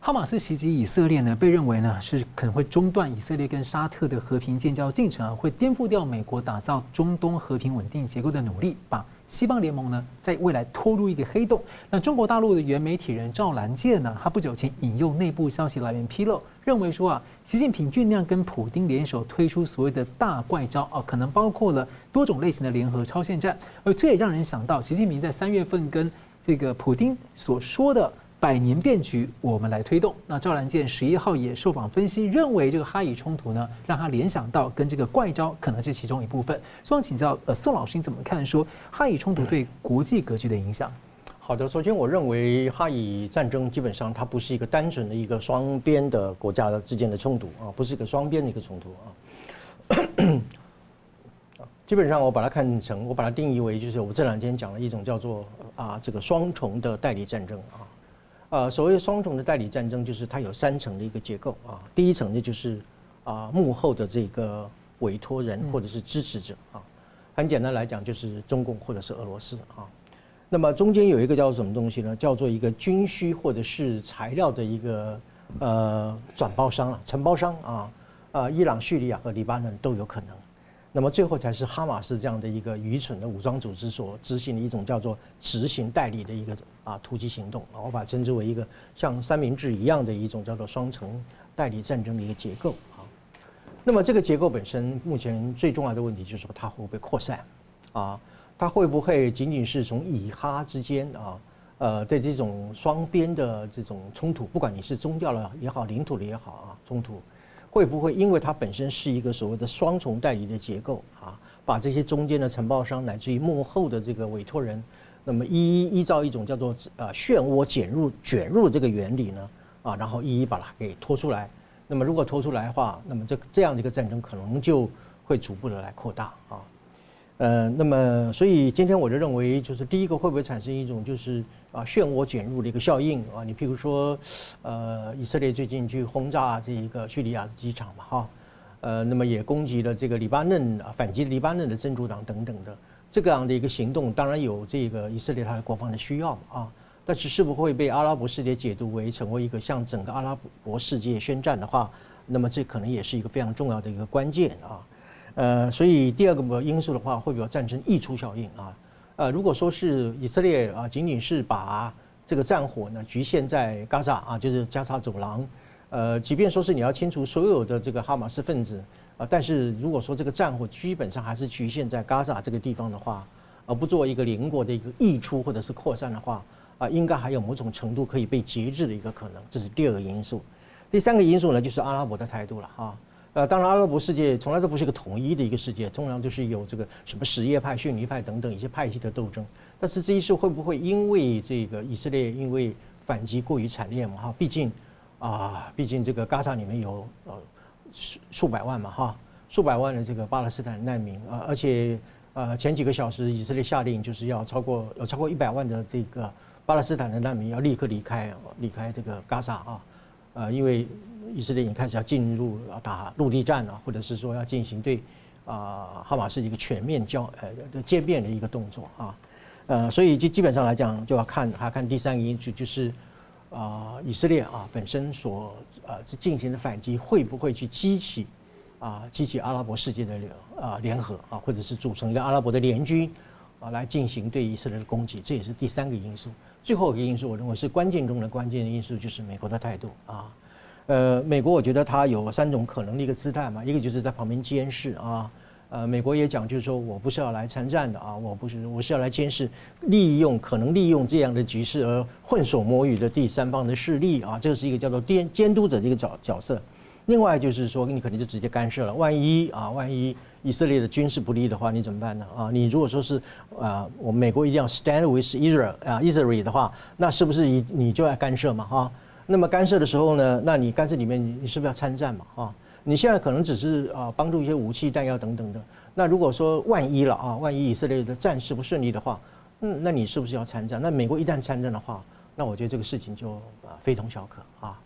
哈马斯袭击以色列呢，被认为呢是可能会中断以色列跟沙特的和平建交进程啊，会颠覆掉美国打造中东和平稳定结构的努力，把西方联盟呢在未来拖入一个黑洞。那中国大陆的原媒体人赵兰健呢，他不久前引用内部消息来源披露，认为说啊，习近平酝酿跟普丁联手推出所谓的大怪招啊，可能包括了多种类型的联合超限战，而这也让人想到习近平在三月份跟这个普丁所说的。百年变局，我们来推动。那赵兰健十一号也受访分析，认为这个哈以冲突呢，让他联想到跟这个怪招可能是其中一部分。希望请教呃宋老师，你怎么看说哈以冲突对国际格局的影响？好的，首先我认为哈以战争基本上它不是一个单纯的一个双边的国家之间的冲突啊，不是一个双边的一个冲突啊。基本上我把它看成，我把它定义为就是我这两天讲了一种叫做啊这个双重的代理战争啊。呃，所谓双重的代理战争，就是它有三层的一个结构啊。第一层呢，就是啊幕后的这个委托人或者是支持者啊。很简单来讲，就是中共或者是俄罗斯啊。那么中间有一个叫做什么东西呢？叫做一个军需或者是材料的一个呃转包商啊，承包商啊。啊，伊朗、叙利亚和黎巴嫩都有可能。那么最后才是哈马斯这样的一个愚蠢的武装组织所执行的一种叫做执行代理的一个啊突击行动，我把它称之为一个像三明治一样的一种叫做双层代理战争的一个结构啊。那么这个结构本身目前最重要的问题就是说它会不会扩散啊？它会不会仅仅是从以哈之间啊呃在这种双边的这种冲突，不管你是宗教的也好，领土的也好啊冲突。会不会因为它本身是一个所谓的双重代理的结构啊，把这些中间的承包商乃至于幕后的这个委托人，那么一一依照一种叫做呃漩涡卷入卷入这个原理呢啊，然后一一把它给拖出来。那么如果拖出来的话，那么这这样的一个战争可能就会逐步的来扩大啊。呃，那么所以今天我就认为，就是第一个会不会产生一种就是。啊，漩涡卷入的一个效应啊，你譬如说，呃，以色列最近去轰炸这一个叙利亚的机场嘛，哈，呃，那么也攻击了这个黎巴嫩啊，反击黎巴嫩的真主党等等的这个样的一个行动，当然有这个以色列它的国防的需要嘛啊，但是是不会被阿拉伯世界解读为成为一个向整个阿拉伯世界宣战的话，那么这可能也是一个非常重要的一个关键啊，呃，所以第二个因素的话，会不会战争溢出效应啊？呃，如果说是以色列啊，仅仅是把这个战火呢局限在加沙啊，就是加沙走廊，呃，即便说是你要清除所有的这个哈马斯分子啊，但是如果说这个战火基本上还是局限在加沙这个地方的话，而不做一个邻国的一个溢出或者是扩散的话，啊，应该还有某种程度可以被节制的一个可能，这是第二个因素。第三个因素呢，就是阿拉伯的态度了哈。呃，当然，阿拉伯世界从来都不是一个统一的一个世界，通常都是有这个什么什叶派、逊尼派等等一些派系的斗争。但是这一次会不会因为这个以色列因为反击过于惨烈嘛？哈，毕竟啊，毕竟这个加沙里面有呃数数百万嘛，哈，数百万的这个巴勒斯坦难民啊，而且呃前几个小时以色列下令就是要超过有超过一百万的这个巴勒斯坦的难民要立刻离开离开这个加沙啊，呃，因为。以色列已经开始要进入要打陆地战了，或者是说要进行对啊哈马斯一个全面交呃的歼灭的一个动作啊，呃，所以就基本上来讲，就要看还要看第三个因素，就是啊、以色列啊本身所呃进行的反击会不会去激起啊激起阿拉伯世界的联啊联合啊，或者是组成一个阿拉伯的联军啊来进行对以色列的攻击，这也是第三个因素。最后一个因素，我认为是关键中的关键的因素，就是美国的态度啊。呃，美国我觉得它有三种可能的一个姿态嘛，一个就是在旁边监视啊。呃，美国也讲，就是说我不是要来参战的啊，我不是，我是要来监视，利用可能利用这样的局势而混手摸鱼的第三方的势力啊，这个是一个叫做监监督者的一个角角色。另外就是说，你可能就直接干涉了，万一啊，万一以色列的军事不利的话，你怎么办呢？啊，你如果说是啊，我美国一定要 stand with Israel 啊，Israel 的话，那是不是你你就要干涉嘛？哈，那么干涉的时候呢，那你干涉里面你是不是要参战嘛？啊？你现在可能只是啊帮助一些武器弹药等等的，那如果说万一了啊，万一以色列的战事不顺利的话，嗯，那你是不是要参战？那美国一旦参战的话，那我觉得这个事情就啊非同小可啊。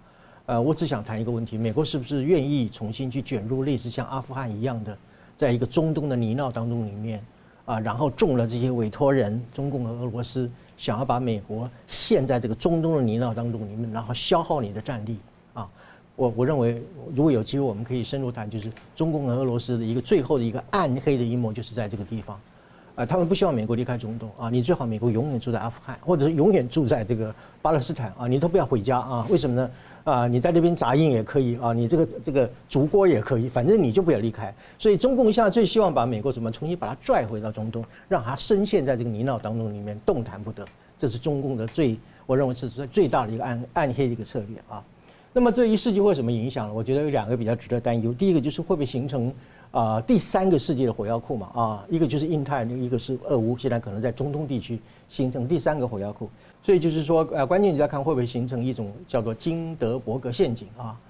呃，我只想谈一个问题：美国是不是愿意重新去卷入类似像阿富汗一样的，在一个中东的泥淖当中里面啊，然后中了这些委托人，中共和俄罗斯想要把美国陷在这个中东的泥淖当中你们，然后消耗你的战力啊。我我认为，如果有机会，我们可以深入谈，就是中共和俄罗斯的一个最后的一个暗黑的阴谋，就是在这个地方，啊，他们不希望美国离开中东啊，你最好美国永远住在阿富汗，或者是永远住在这个巴勒斯坦啊，你都不要回家啊？为什么呢？啊，你在那边砸印也可以啊，你这个这个竹锅也可以，反正你就不要离开。所以中共现在最希望把美国怎么重新把它拽回到中东，让它深陷在这个泥淖当中里面动弹不得，这是中共的最，我认为是最最大的一个暗暗黑的一个策略啊。那么这一世纪会什么影响呢？我觉得有两个比较值得担忧。第一个就是会不会形成啊、第三个世界的火药库嘛？啊，一个就是印太，一个是俄乌，现在可能在中东地区形成第三个火药库。所以就是说，呃，关键你要看会不会形成一种叫做金德伯格陷阱啊。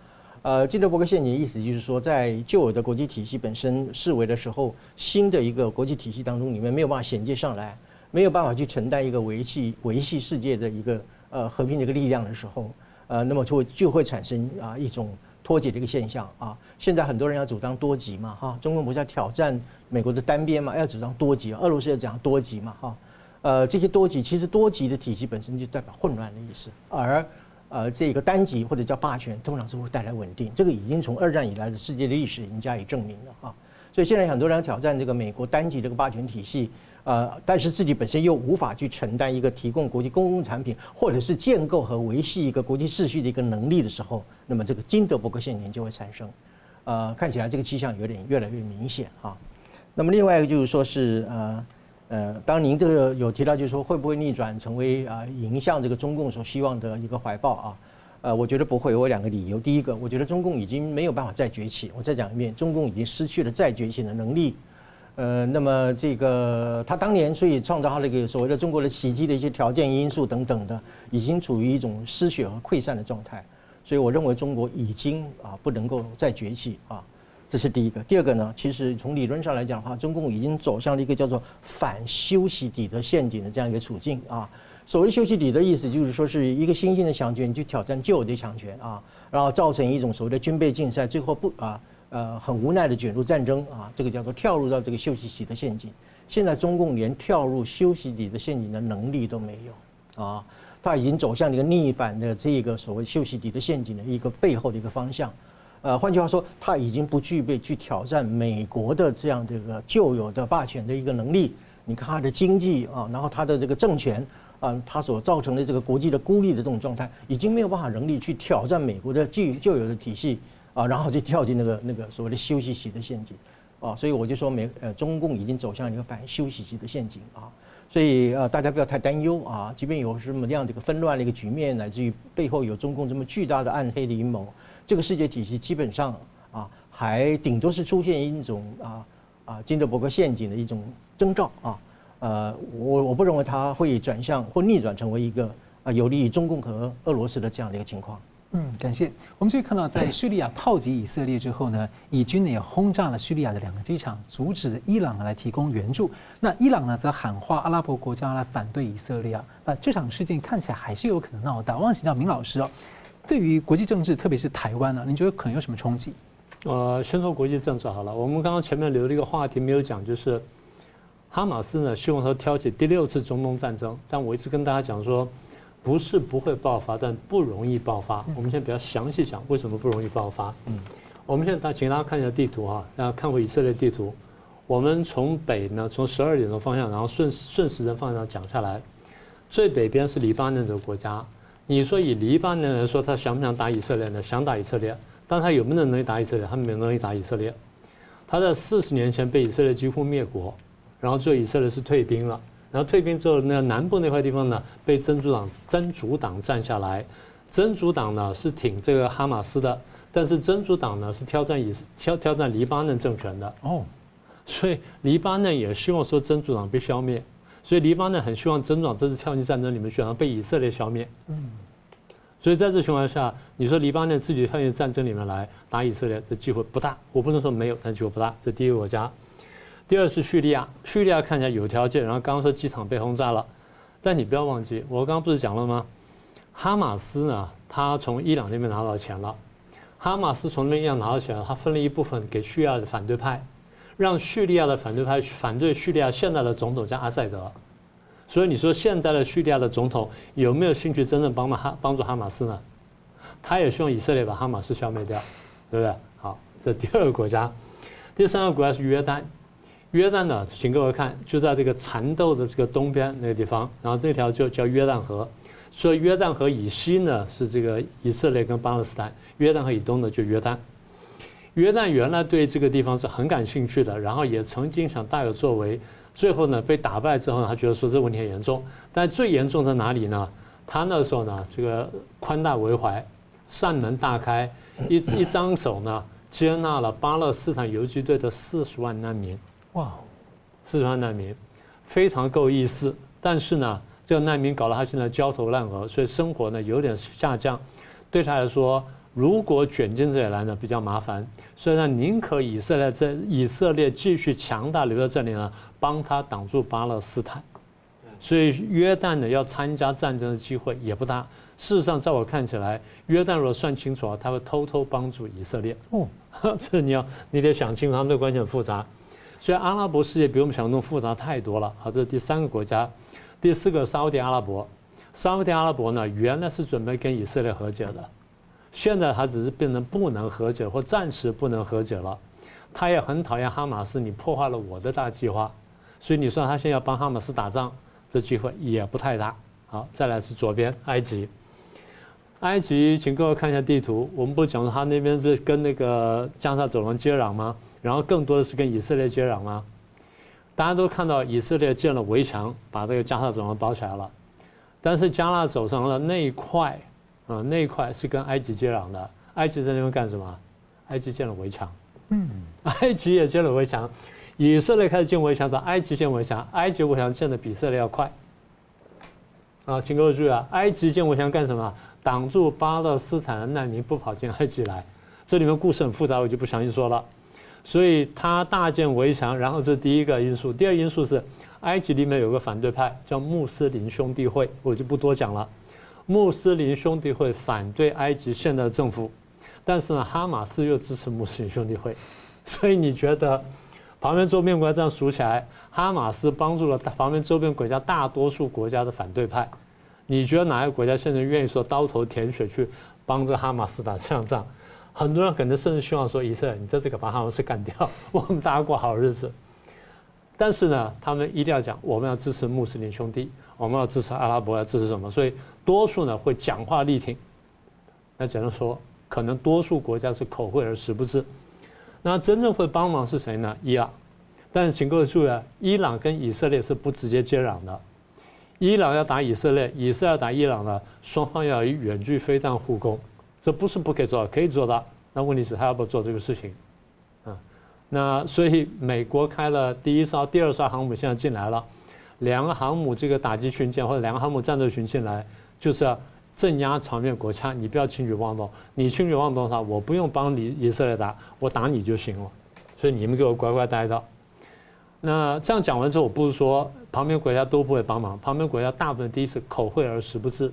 呃，金德伯格陷阱的意思就是说，在旧有的国际体系本身视为的时候，新的一个国际体系当中里面没有办法衔接上来，没有办法去承担一个维系维系世界的一个呃和平的一个力量的时候。呃，那么就会就会产生啊一种脱节的一个现象啊。现在很多人要主张多极嘛，哈，中共不是要挑战美国的单边嘛，要主张多极，俄罗斯要讲多极嘛，哈。呃，这些多极其实多极的体系本身就代表混乱的意思，而呃这个单极或者叫霸权通常是会带来稳定，这个已经从二战以来的世界的历史已经加以证明了哈。所以现在很多人要挑战这个美国单极这个霸权体系。呃，但是自己本身又无法去承担一个提供国际公共产品，或者是建构和维系一个国际秩序的一个能力的时候，那么这个金德伯格陷阱就会产生。呃，看起来这个迹象有点越来越明显哈。那么另外一个就是说是呃呃，当您这个有提到，就是说会不会逆转成为啊迎向这个中共所希望的一个怀抱啊？呃，我觉得不会，我有两个理由。第一个，我觉得中共已经没有办法再崛起。我再讲一遍，中共已经失去了再崛起的能力。呃，那么这个他当年所以创造他那个所谓的中国的奇迹的一些条件因素等等的，已经处于一种失血和溃散的状态，所以我认为中国已经啊不能够再崛起啊，这是第一个。第二个呢，其实从理论上来讲的话，中共已经走向了一个叫做反修昔底德陷阱的这样一个处境啊。所谓修昔底德意思就是说是一个新兴的强权去挑战旧的强权啊，然后造成一种所谓的军备竞赛，最后不啊。呃，很无奈的卷入战争啊，这个叫做跳入到这个修昔底的陷阱。现在中共连跳入修昔底的陷阱的能力都没有啊，他已经走向一个逆反的这个所谓修昔底的陷阱的一个背后的一个方向。呃，换句话说，他已经不具备去挑战美国的这样的一个旧有的霸权的一个能力。你看他的经济啊，然后他的这个政权啊，他所造成的这个国际的孤立的这种状态，已经没有办法能力去挑战美国的旧旧有的体系。啊，然后就跳进那个那个所谓的修昔底德陷阱，啊，所以我就说美呃中共已经走向一个反修昔底德陷阱啊，所以呃大家不要太担忧啊，即便有什么样的一个纷乱的一个局面，乃至于背后有中共这么巨大的暗黑的阴谋，这个世界体系基本上啊还顶多是出现一种啊啊金德伯格陷阱的一种征兆啊，呃我我不认为它会转向或逆转成为一个啊有利于中共和俄罗斯的这样的一个情况。嗯，感谢。我们继续看到，在叙利亚炮击以色列之后呢，以军呢也轰炸了叙利亚的两个机场，阻止伊朗来提供援助。那伊朗呢则喊话阿拉伯国家来反对以色列啊。那这场事件看起来还是有可能闹大。我想请教明老师哦，对于国际政治，特别是台湾呢，您觉得可能有什么冲击？呃，先说国际政治好了。我们刚刚前面留了一个话题没有讲，就是哈马斯呢希望他挑起第六次中东战争，但我一直跟大家讲说，不是不会爆发，但不容易爆发。我们先比较详细讲为什么不容易爆发。嗯，我们现在大请大家看一下地图哈，大家看过以色列地图。我们从北呢，从十二点钟方向，然后顺顺时针方向讲下来，最北边是黎巴嫩这个国家。你说以黎巴嫩来说，他想不想打以色列呢？想打以色列，但他有没有能力打以色列？他没有能力打以色列。他在四十年前被以色列几乎灭国，然后最后以色列是退兵了，然后退兵之后，那南部那块地方呢，被真主党真主党占下来。真主党呢是挺这个哈马斯的，但是真主党呢是挑战以挑挑战黎巴嫩政权的。哦。所以黎巴嫩也希望说真主党被消灭，所以黎巴嫩很希望真主党这次跳进战争里面去，然后被以色列消灭。嗯，所以在这情况下，你说黎巴嫩自己跳进战争里面来打以色列，这机会不大。我不能说没有，但机会不大。这第一个国家，第二是叙利亚，叙利亚看起来有条件。然后刚刚说机场被轰炸了，但你不要忘记，我刚刚不是讲了吗？哈马斯呢，他从伊朗那边拿到钱了，哈马斯从那边拿到钱了，他分了一部分给叙利亚的反对派。让叙利亚的反对派反对叙利亚现在的总统叫阿塞德，所以你说现在的叙利亚的总统有没有兴趣真正帮忙哈帮助哈马斯呢？他也希望以色列把哈马斯消灭掉，对不对？好，这第二个国家，第三个国家是约旦，约旦呢，请各位看，就在这个蚕豆的这个东边那个地方，然后这条就叫约旦河，所以约旦河以西呢是这个以色列跟巴勒斯坦，约旦河以东呢就约旦。约旦原来对这个地方是很感兴趣的，然后也曾经想大有作为，最后呢被打败之后呢，他觉得说这问题很严重。但最严重在哪里呢？他那时候呢，这个宽大为怀，扇门大开，一一张手呢接纳了巴勒斯坦游击队的四十万难民。哇，四十万难民，非常够意思。但是呢，这个难民搞得他现在焦头烂额，所以生活呢有点下降，对他来说。如果卷进这里来呢，比较麻烦，所以呢，宁可以色列在以色列继续强大留在这里呢，帮他挡住巴勒斯坦。所以约旦呢要参加战争的机会也不大。事实上，在我看起来，约旦如果算清楚啊，他会偷偷帮助以色列。哦，这你要你得想清楚，他们的关系很复杂。所以阿拉伯世界比我们想象中复杂太多了。好，这是第三个国家，第四个沙乌地阿拉伯。沙乌地阿拉伯呢，原来是准备跟以色列和解的。现在他只是变成不能和解或暂时不能和解了，他也很讨厌哈马斯，你破坏了我的大计划，所以你说他现在要帮哈马斯打仗，这机会也不太大。好，再来是左边埃及，埃及，请各位看一下地图，我们不讲他那边是跟那个加沙走廊接壤吗？然后更多的是跟以色列接壤吗？大家都看到以色列建了围墙，把这个加沙走廊包起来了，但是加沙走廊的那一块。啊，那一块是跟埃及接壤的。埃及在那边干什么？埃及建了围墙。嗯，埃及也建了围墙。以色列开始建围墙，找埃及建围墙。埃及围墙建的比以色列要快。啊，请各位注意啊，埃及建围墙干什么？挡住巴勒斯坦难民不跑进埃及来。这里面故事很复杂，我就不详细说了。所以他大建围墙，然后这是第一个因素。第二因素是，埃及里面有个反对派叫穆斯林兄弟会，我就不多讲了。穆斯林兄弟会反对埃及现在的政府，但是呢，哈马斯又支持穆斯林兄弟会，所以你觉得旁边周边国家这样数起来，哈马斯帮助了旁边周边国家大多数国家的反对派，你觉得哪个国家现在愿意说刀头舔血去帮着哈马斯打这场仗？很多人可能甚至希望说，以色列你在这个把哈马斯干掉，我们大家过好日子。但是呢，他们一定要讲，我们要支持穆斯林兄弟，我们要支持阿拉伯，要支持什么？所以多数呢会讲话力挺。那只能说，可能多数国家是口惠而实不至。那真正会帮忙是谁呢？伊朗。但是请各位注意啊，伊朗跟以色列是不直接接壤的。伊朗要打以色列，以色列要打伊朗呢，双方要以远距飞弹互攻，这不是不可以做，可以做的。那问题是，他要不要做这个事情？啊那所以美国开了第一艘、第二艘航母，现在进来了，两个航母这个打击巡舰或者两个航母战斗群进来，就是要镇压场面国家，你不要轻举妄动。你轻举妄动的话，我不用帮你以色列打，我打你就行了。所以你们给我乖乖待着。那这样讲完之后，我不是说旁边国家都不会帮忙，旁边国家大部分第一是口惠而实不至，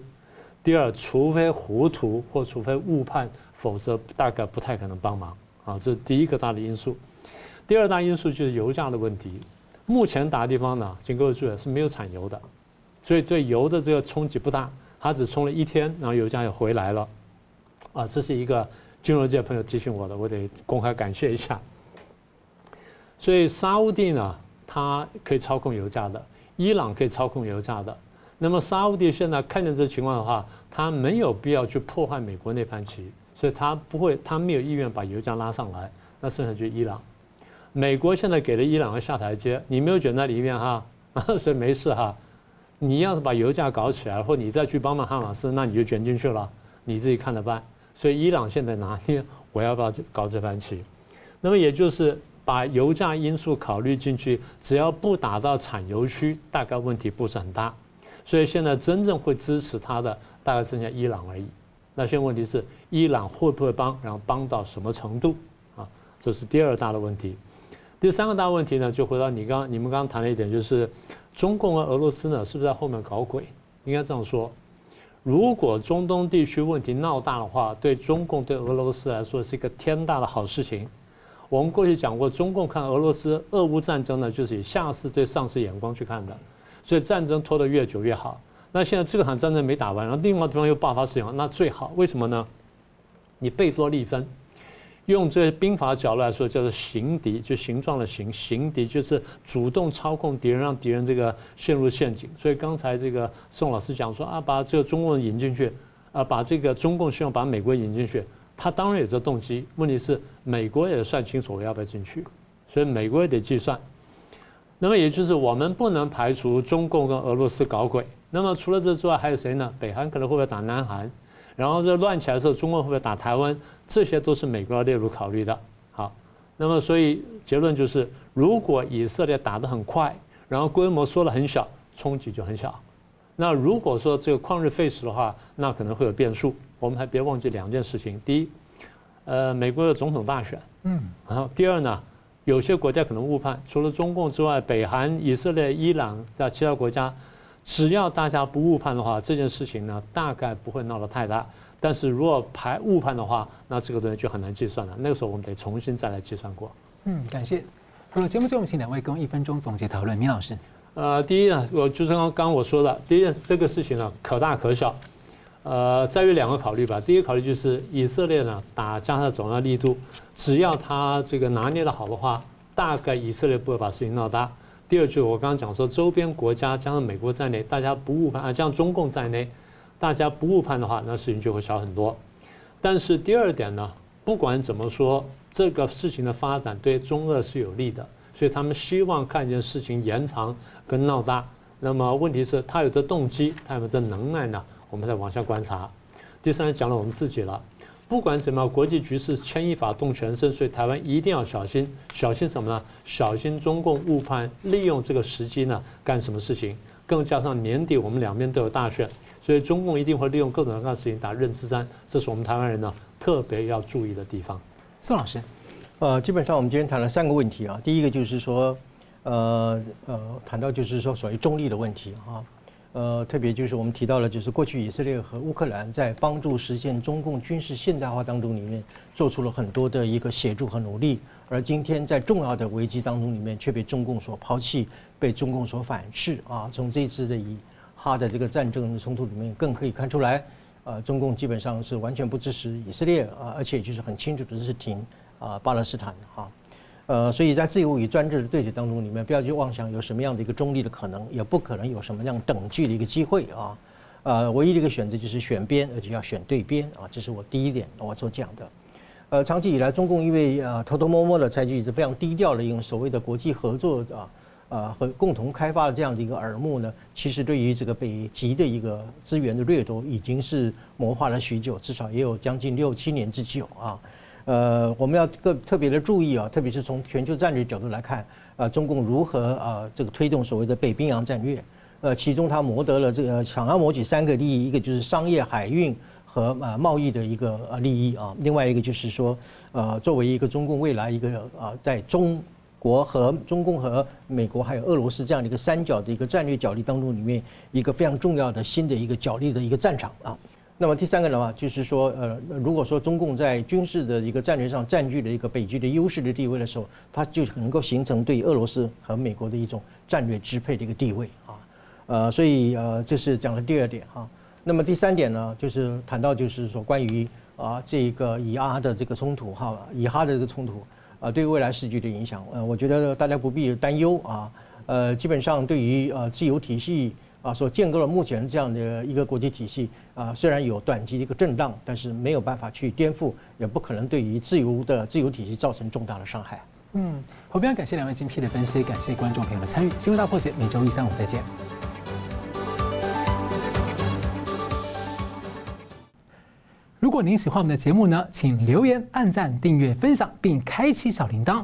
第二除非糊涂或除非误判，否则大概不太可能帮忙。啊，这是第一个大的因素。第二大因素就是油价的问题。目前打的地方呢，请各位注意是没有产油的，所以对油的这个冲击不大，它只冲了一天，然后油价又回来了，啊，这是一个金融界朋友提醒我的，我得公开感谢一下。所以沙乌地呢，它可以操控油价的，伊朗可以操控油价的。那么沙乌地现在看见这情况的话，他没有必要去破坏美国那盘棋，所以他不会，他没有意愿把油价拉上来。那剩下就伊朗，美国现在给了伊朗个下台阶，你没有卷在里面哈，所以没事哈。你要是把油价搞起来，或你再去帮帮哈马斯，那你就卷进去了，你自己看着办。所以伊朗现在拿捏我要不要搞这盘棋，那么也就是把油价因素考虑进去，只要不打到产油区，大概问题不是很大。所以现在真正会支持他的大概剩下伊朗而已。那现在问题是伊朗会不会帮，然后帮到什么程度？啊这是第二大的问题，第三个大问题呢，就回到你刚你们刚刚谈了一点，就是中共和俄罗斯呢，是不是在后面搞鬼？应该这样说，如果中东地区问题闹大的话，对中共对俄罗斯来说是一个天大的好事情。我们过去讲过，中共看俄罗斯俄乌战争呢，就是以下士对上司眼光去看的，所以战争拖得越久越好。那现在这个场战争没打完，然后另外地方又爆发事情，那最好，为什么呢？你贝多利分。用这兵法角度来说，叫做行敌，就形状的形，行敌就是主动操控敌人，让敌人这个陷入陷阱。所以刚才这个宋老师讲说啊，把这个中共引进去，啊，把这个中共希望把美国引进去，他当然有这动机。问题是美国也算清楚我要不要进去，所以美国也得计算。那么也就是我们不能排除中共跟俄罗斯搞鬼。那么除了这之外，还有谁呢？北韩可能会不会打南韩？然后这乱起来的时候，中共会不会打台湾？这些都是美国要列入考虑的。好，那么所以结论就是，如果以色列打得很快，然后规模缩得很小，冲击就很小。那如果说这个旷日费时的话，那可能会有变数。我们还别忘记两件事情：第一，呃，美国的总统大选，嗯，然后第二呢，有些国家可能误判，除了中共之外，北韩、以色列、伊朗在其他国家，只要大家不误判的话，这件事情呢，大概不会闹得太大。但是如果排误判的话，那这个东西就很难计算了。那个时候我们得重新再来计算过。嗯，感谢。好了，节目最后我们请两位跟一分钟总结讨论。明老师，呃，第一呢，我就是刚刚我说的，第一件事这个事情呢可大可小，呃，在于两个考虑吧。第一个考虑就是以色列呢打加沙总要力度，只要他这个拿捏的好的话，大概以色列不会把事情闹大。第二句我刚刚讲说，周边国家加上美国在内，大家不误判啊，像中共在内。大家不误判的话，那事情就会少很多。但是第二点呢，不管怎么说，这个事情的发展对中俄是有利的，所以他们希望看见事情延长跟闹大。那么问题是，他有这动机，他有这能耐呢？我们再往下观察。第三讲了我们自己了，不管怎么样，国际局势牵一发动全身，所以台湾一定要小心，小心什么呢？小心中共误判，利用这个时机呢干什么事情？更加上年底我们两边都有大选。所以中共一定会利用各种各样的事情打认知战，这是我们台湾人呢特别要注意的地方。宋老师，呃，基本上我们今天谈了三个问题啊。第一个就是说，呃呃，谈到就是说所谓中立的问题啊，呃，特别就是我们提到了，就是过去以色列和乌克兰在帮助实现中共军事现代化当中里面做出了很多的一个协助和努力，而今天在重要的危机当中里面却被中共所抛弃，被中共所反噬啊。从这次的以哈的这个战争冲突里面，更可以看出来，呃，中共基本上是完全不支持以色列啊，而且就是很清楚的是挺啊巴勒斯坦哈，呃，所以在自由与专制的对决当中里面，不要去妄想有什么样的一个中立的可能，也不可能有什么样等距的一个机会啊，呃，唯一的一个选择就是选边，而且要选对边啊，这是我第一点我所讲的。呃，长期以来，中共因为呃偷偷摸摸的采取一直非常低调的一种所谓的国际合作啊。啊，和共同开发的这样的一个耳目呢，其实对于这个北极的一个资源的掠夺，已经是谋划了许久，至少也有将近六七年之久啊。呃，我们要特特别的注意啊，特别是从全球战略角度来看，啊，中共如何啊这个推动所谓的北冰洋战略，呃，其中它谋得了这个想要谋取三个利益，一个就是商业海运和啊贸易的一个呃利益啊，另外一个就是说，呃，作为一个中共未来一个啊在中。国和中共和美国还有俄罗斯这样的一个三角的一个战略角力当中，里面一个非常重要的新的一个角力的一个战场啊。那么第三个的话，就是说，呃，如果说中共在军事的一个战略上占据了一个北极的优势的地位的时候，它就能够形成对俄罗斯和美国的一种战略支配的一个地位啊。呃，所以呃，这是讲的第二点哈。那么第三点呢，就是谈到就是说关于啊这个以阿的这个冲突哈，以哈的这个冲突啊对未来时局的影响，呃，我觉得大家不必担忧啊。呃，基本上对于呃自由体系。啊，所建构了目前这样的一个国际体系啊，虽然有短期的一个震荡，但是没有办法去颠覆，也不可能对于自由的自由体系造成重大的伤害。嗯，我非常感谢两位精辟的分析，感谢观众朋友的参与。新闻大破解每周一、三、五再见。如果您喜欢我们的节目呢，请留言、按赞、订阅、分享，并开启小铃铛。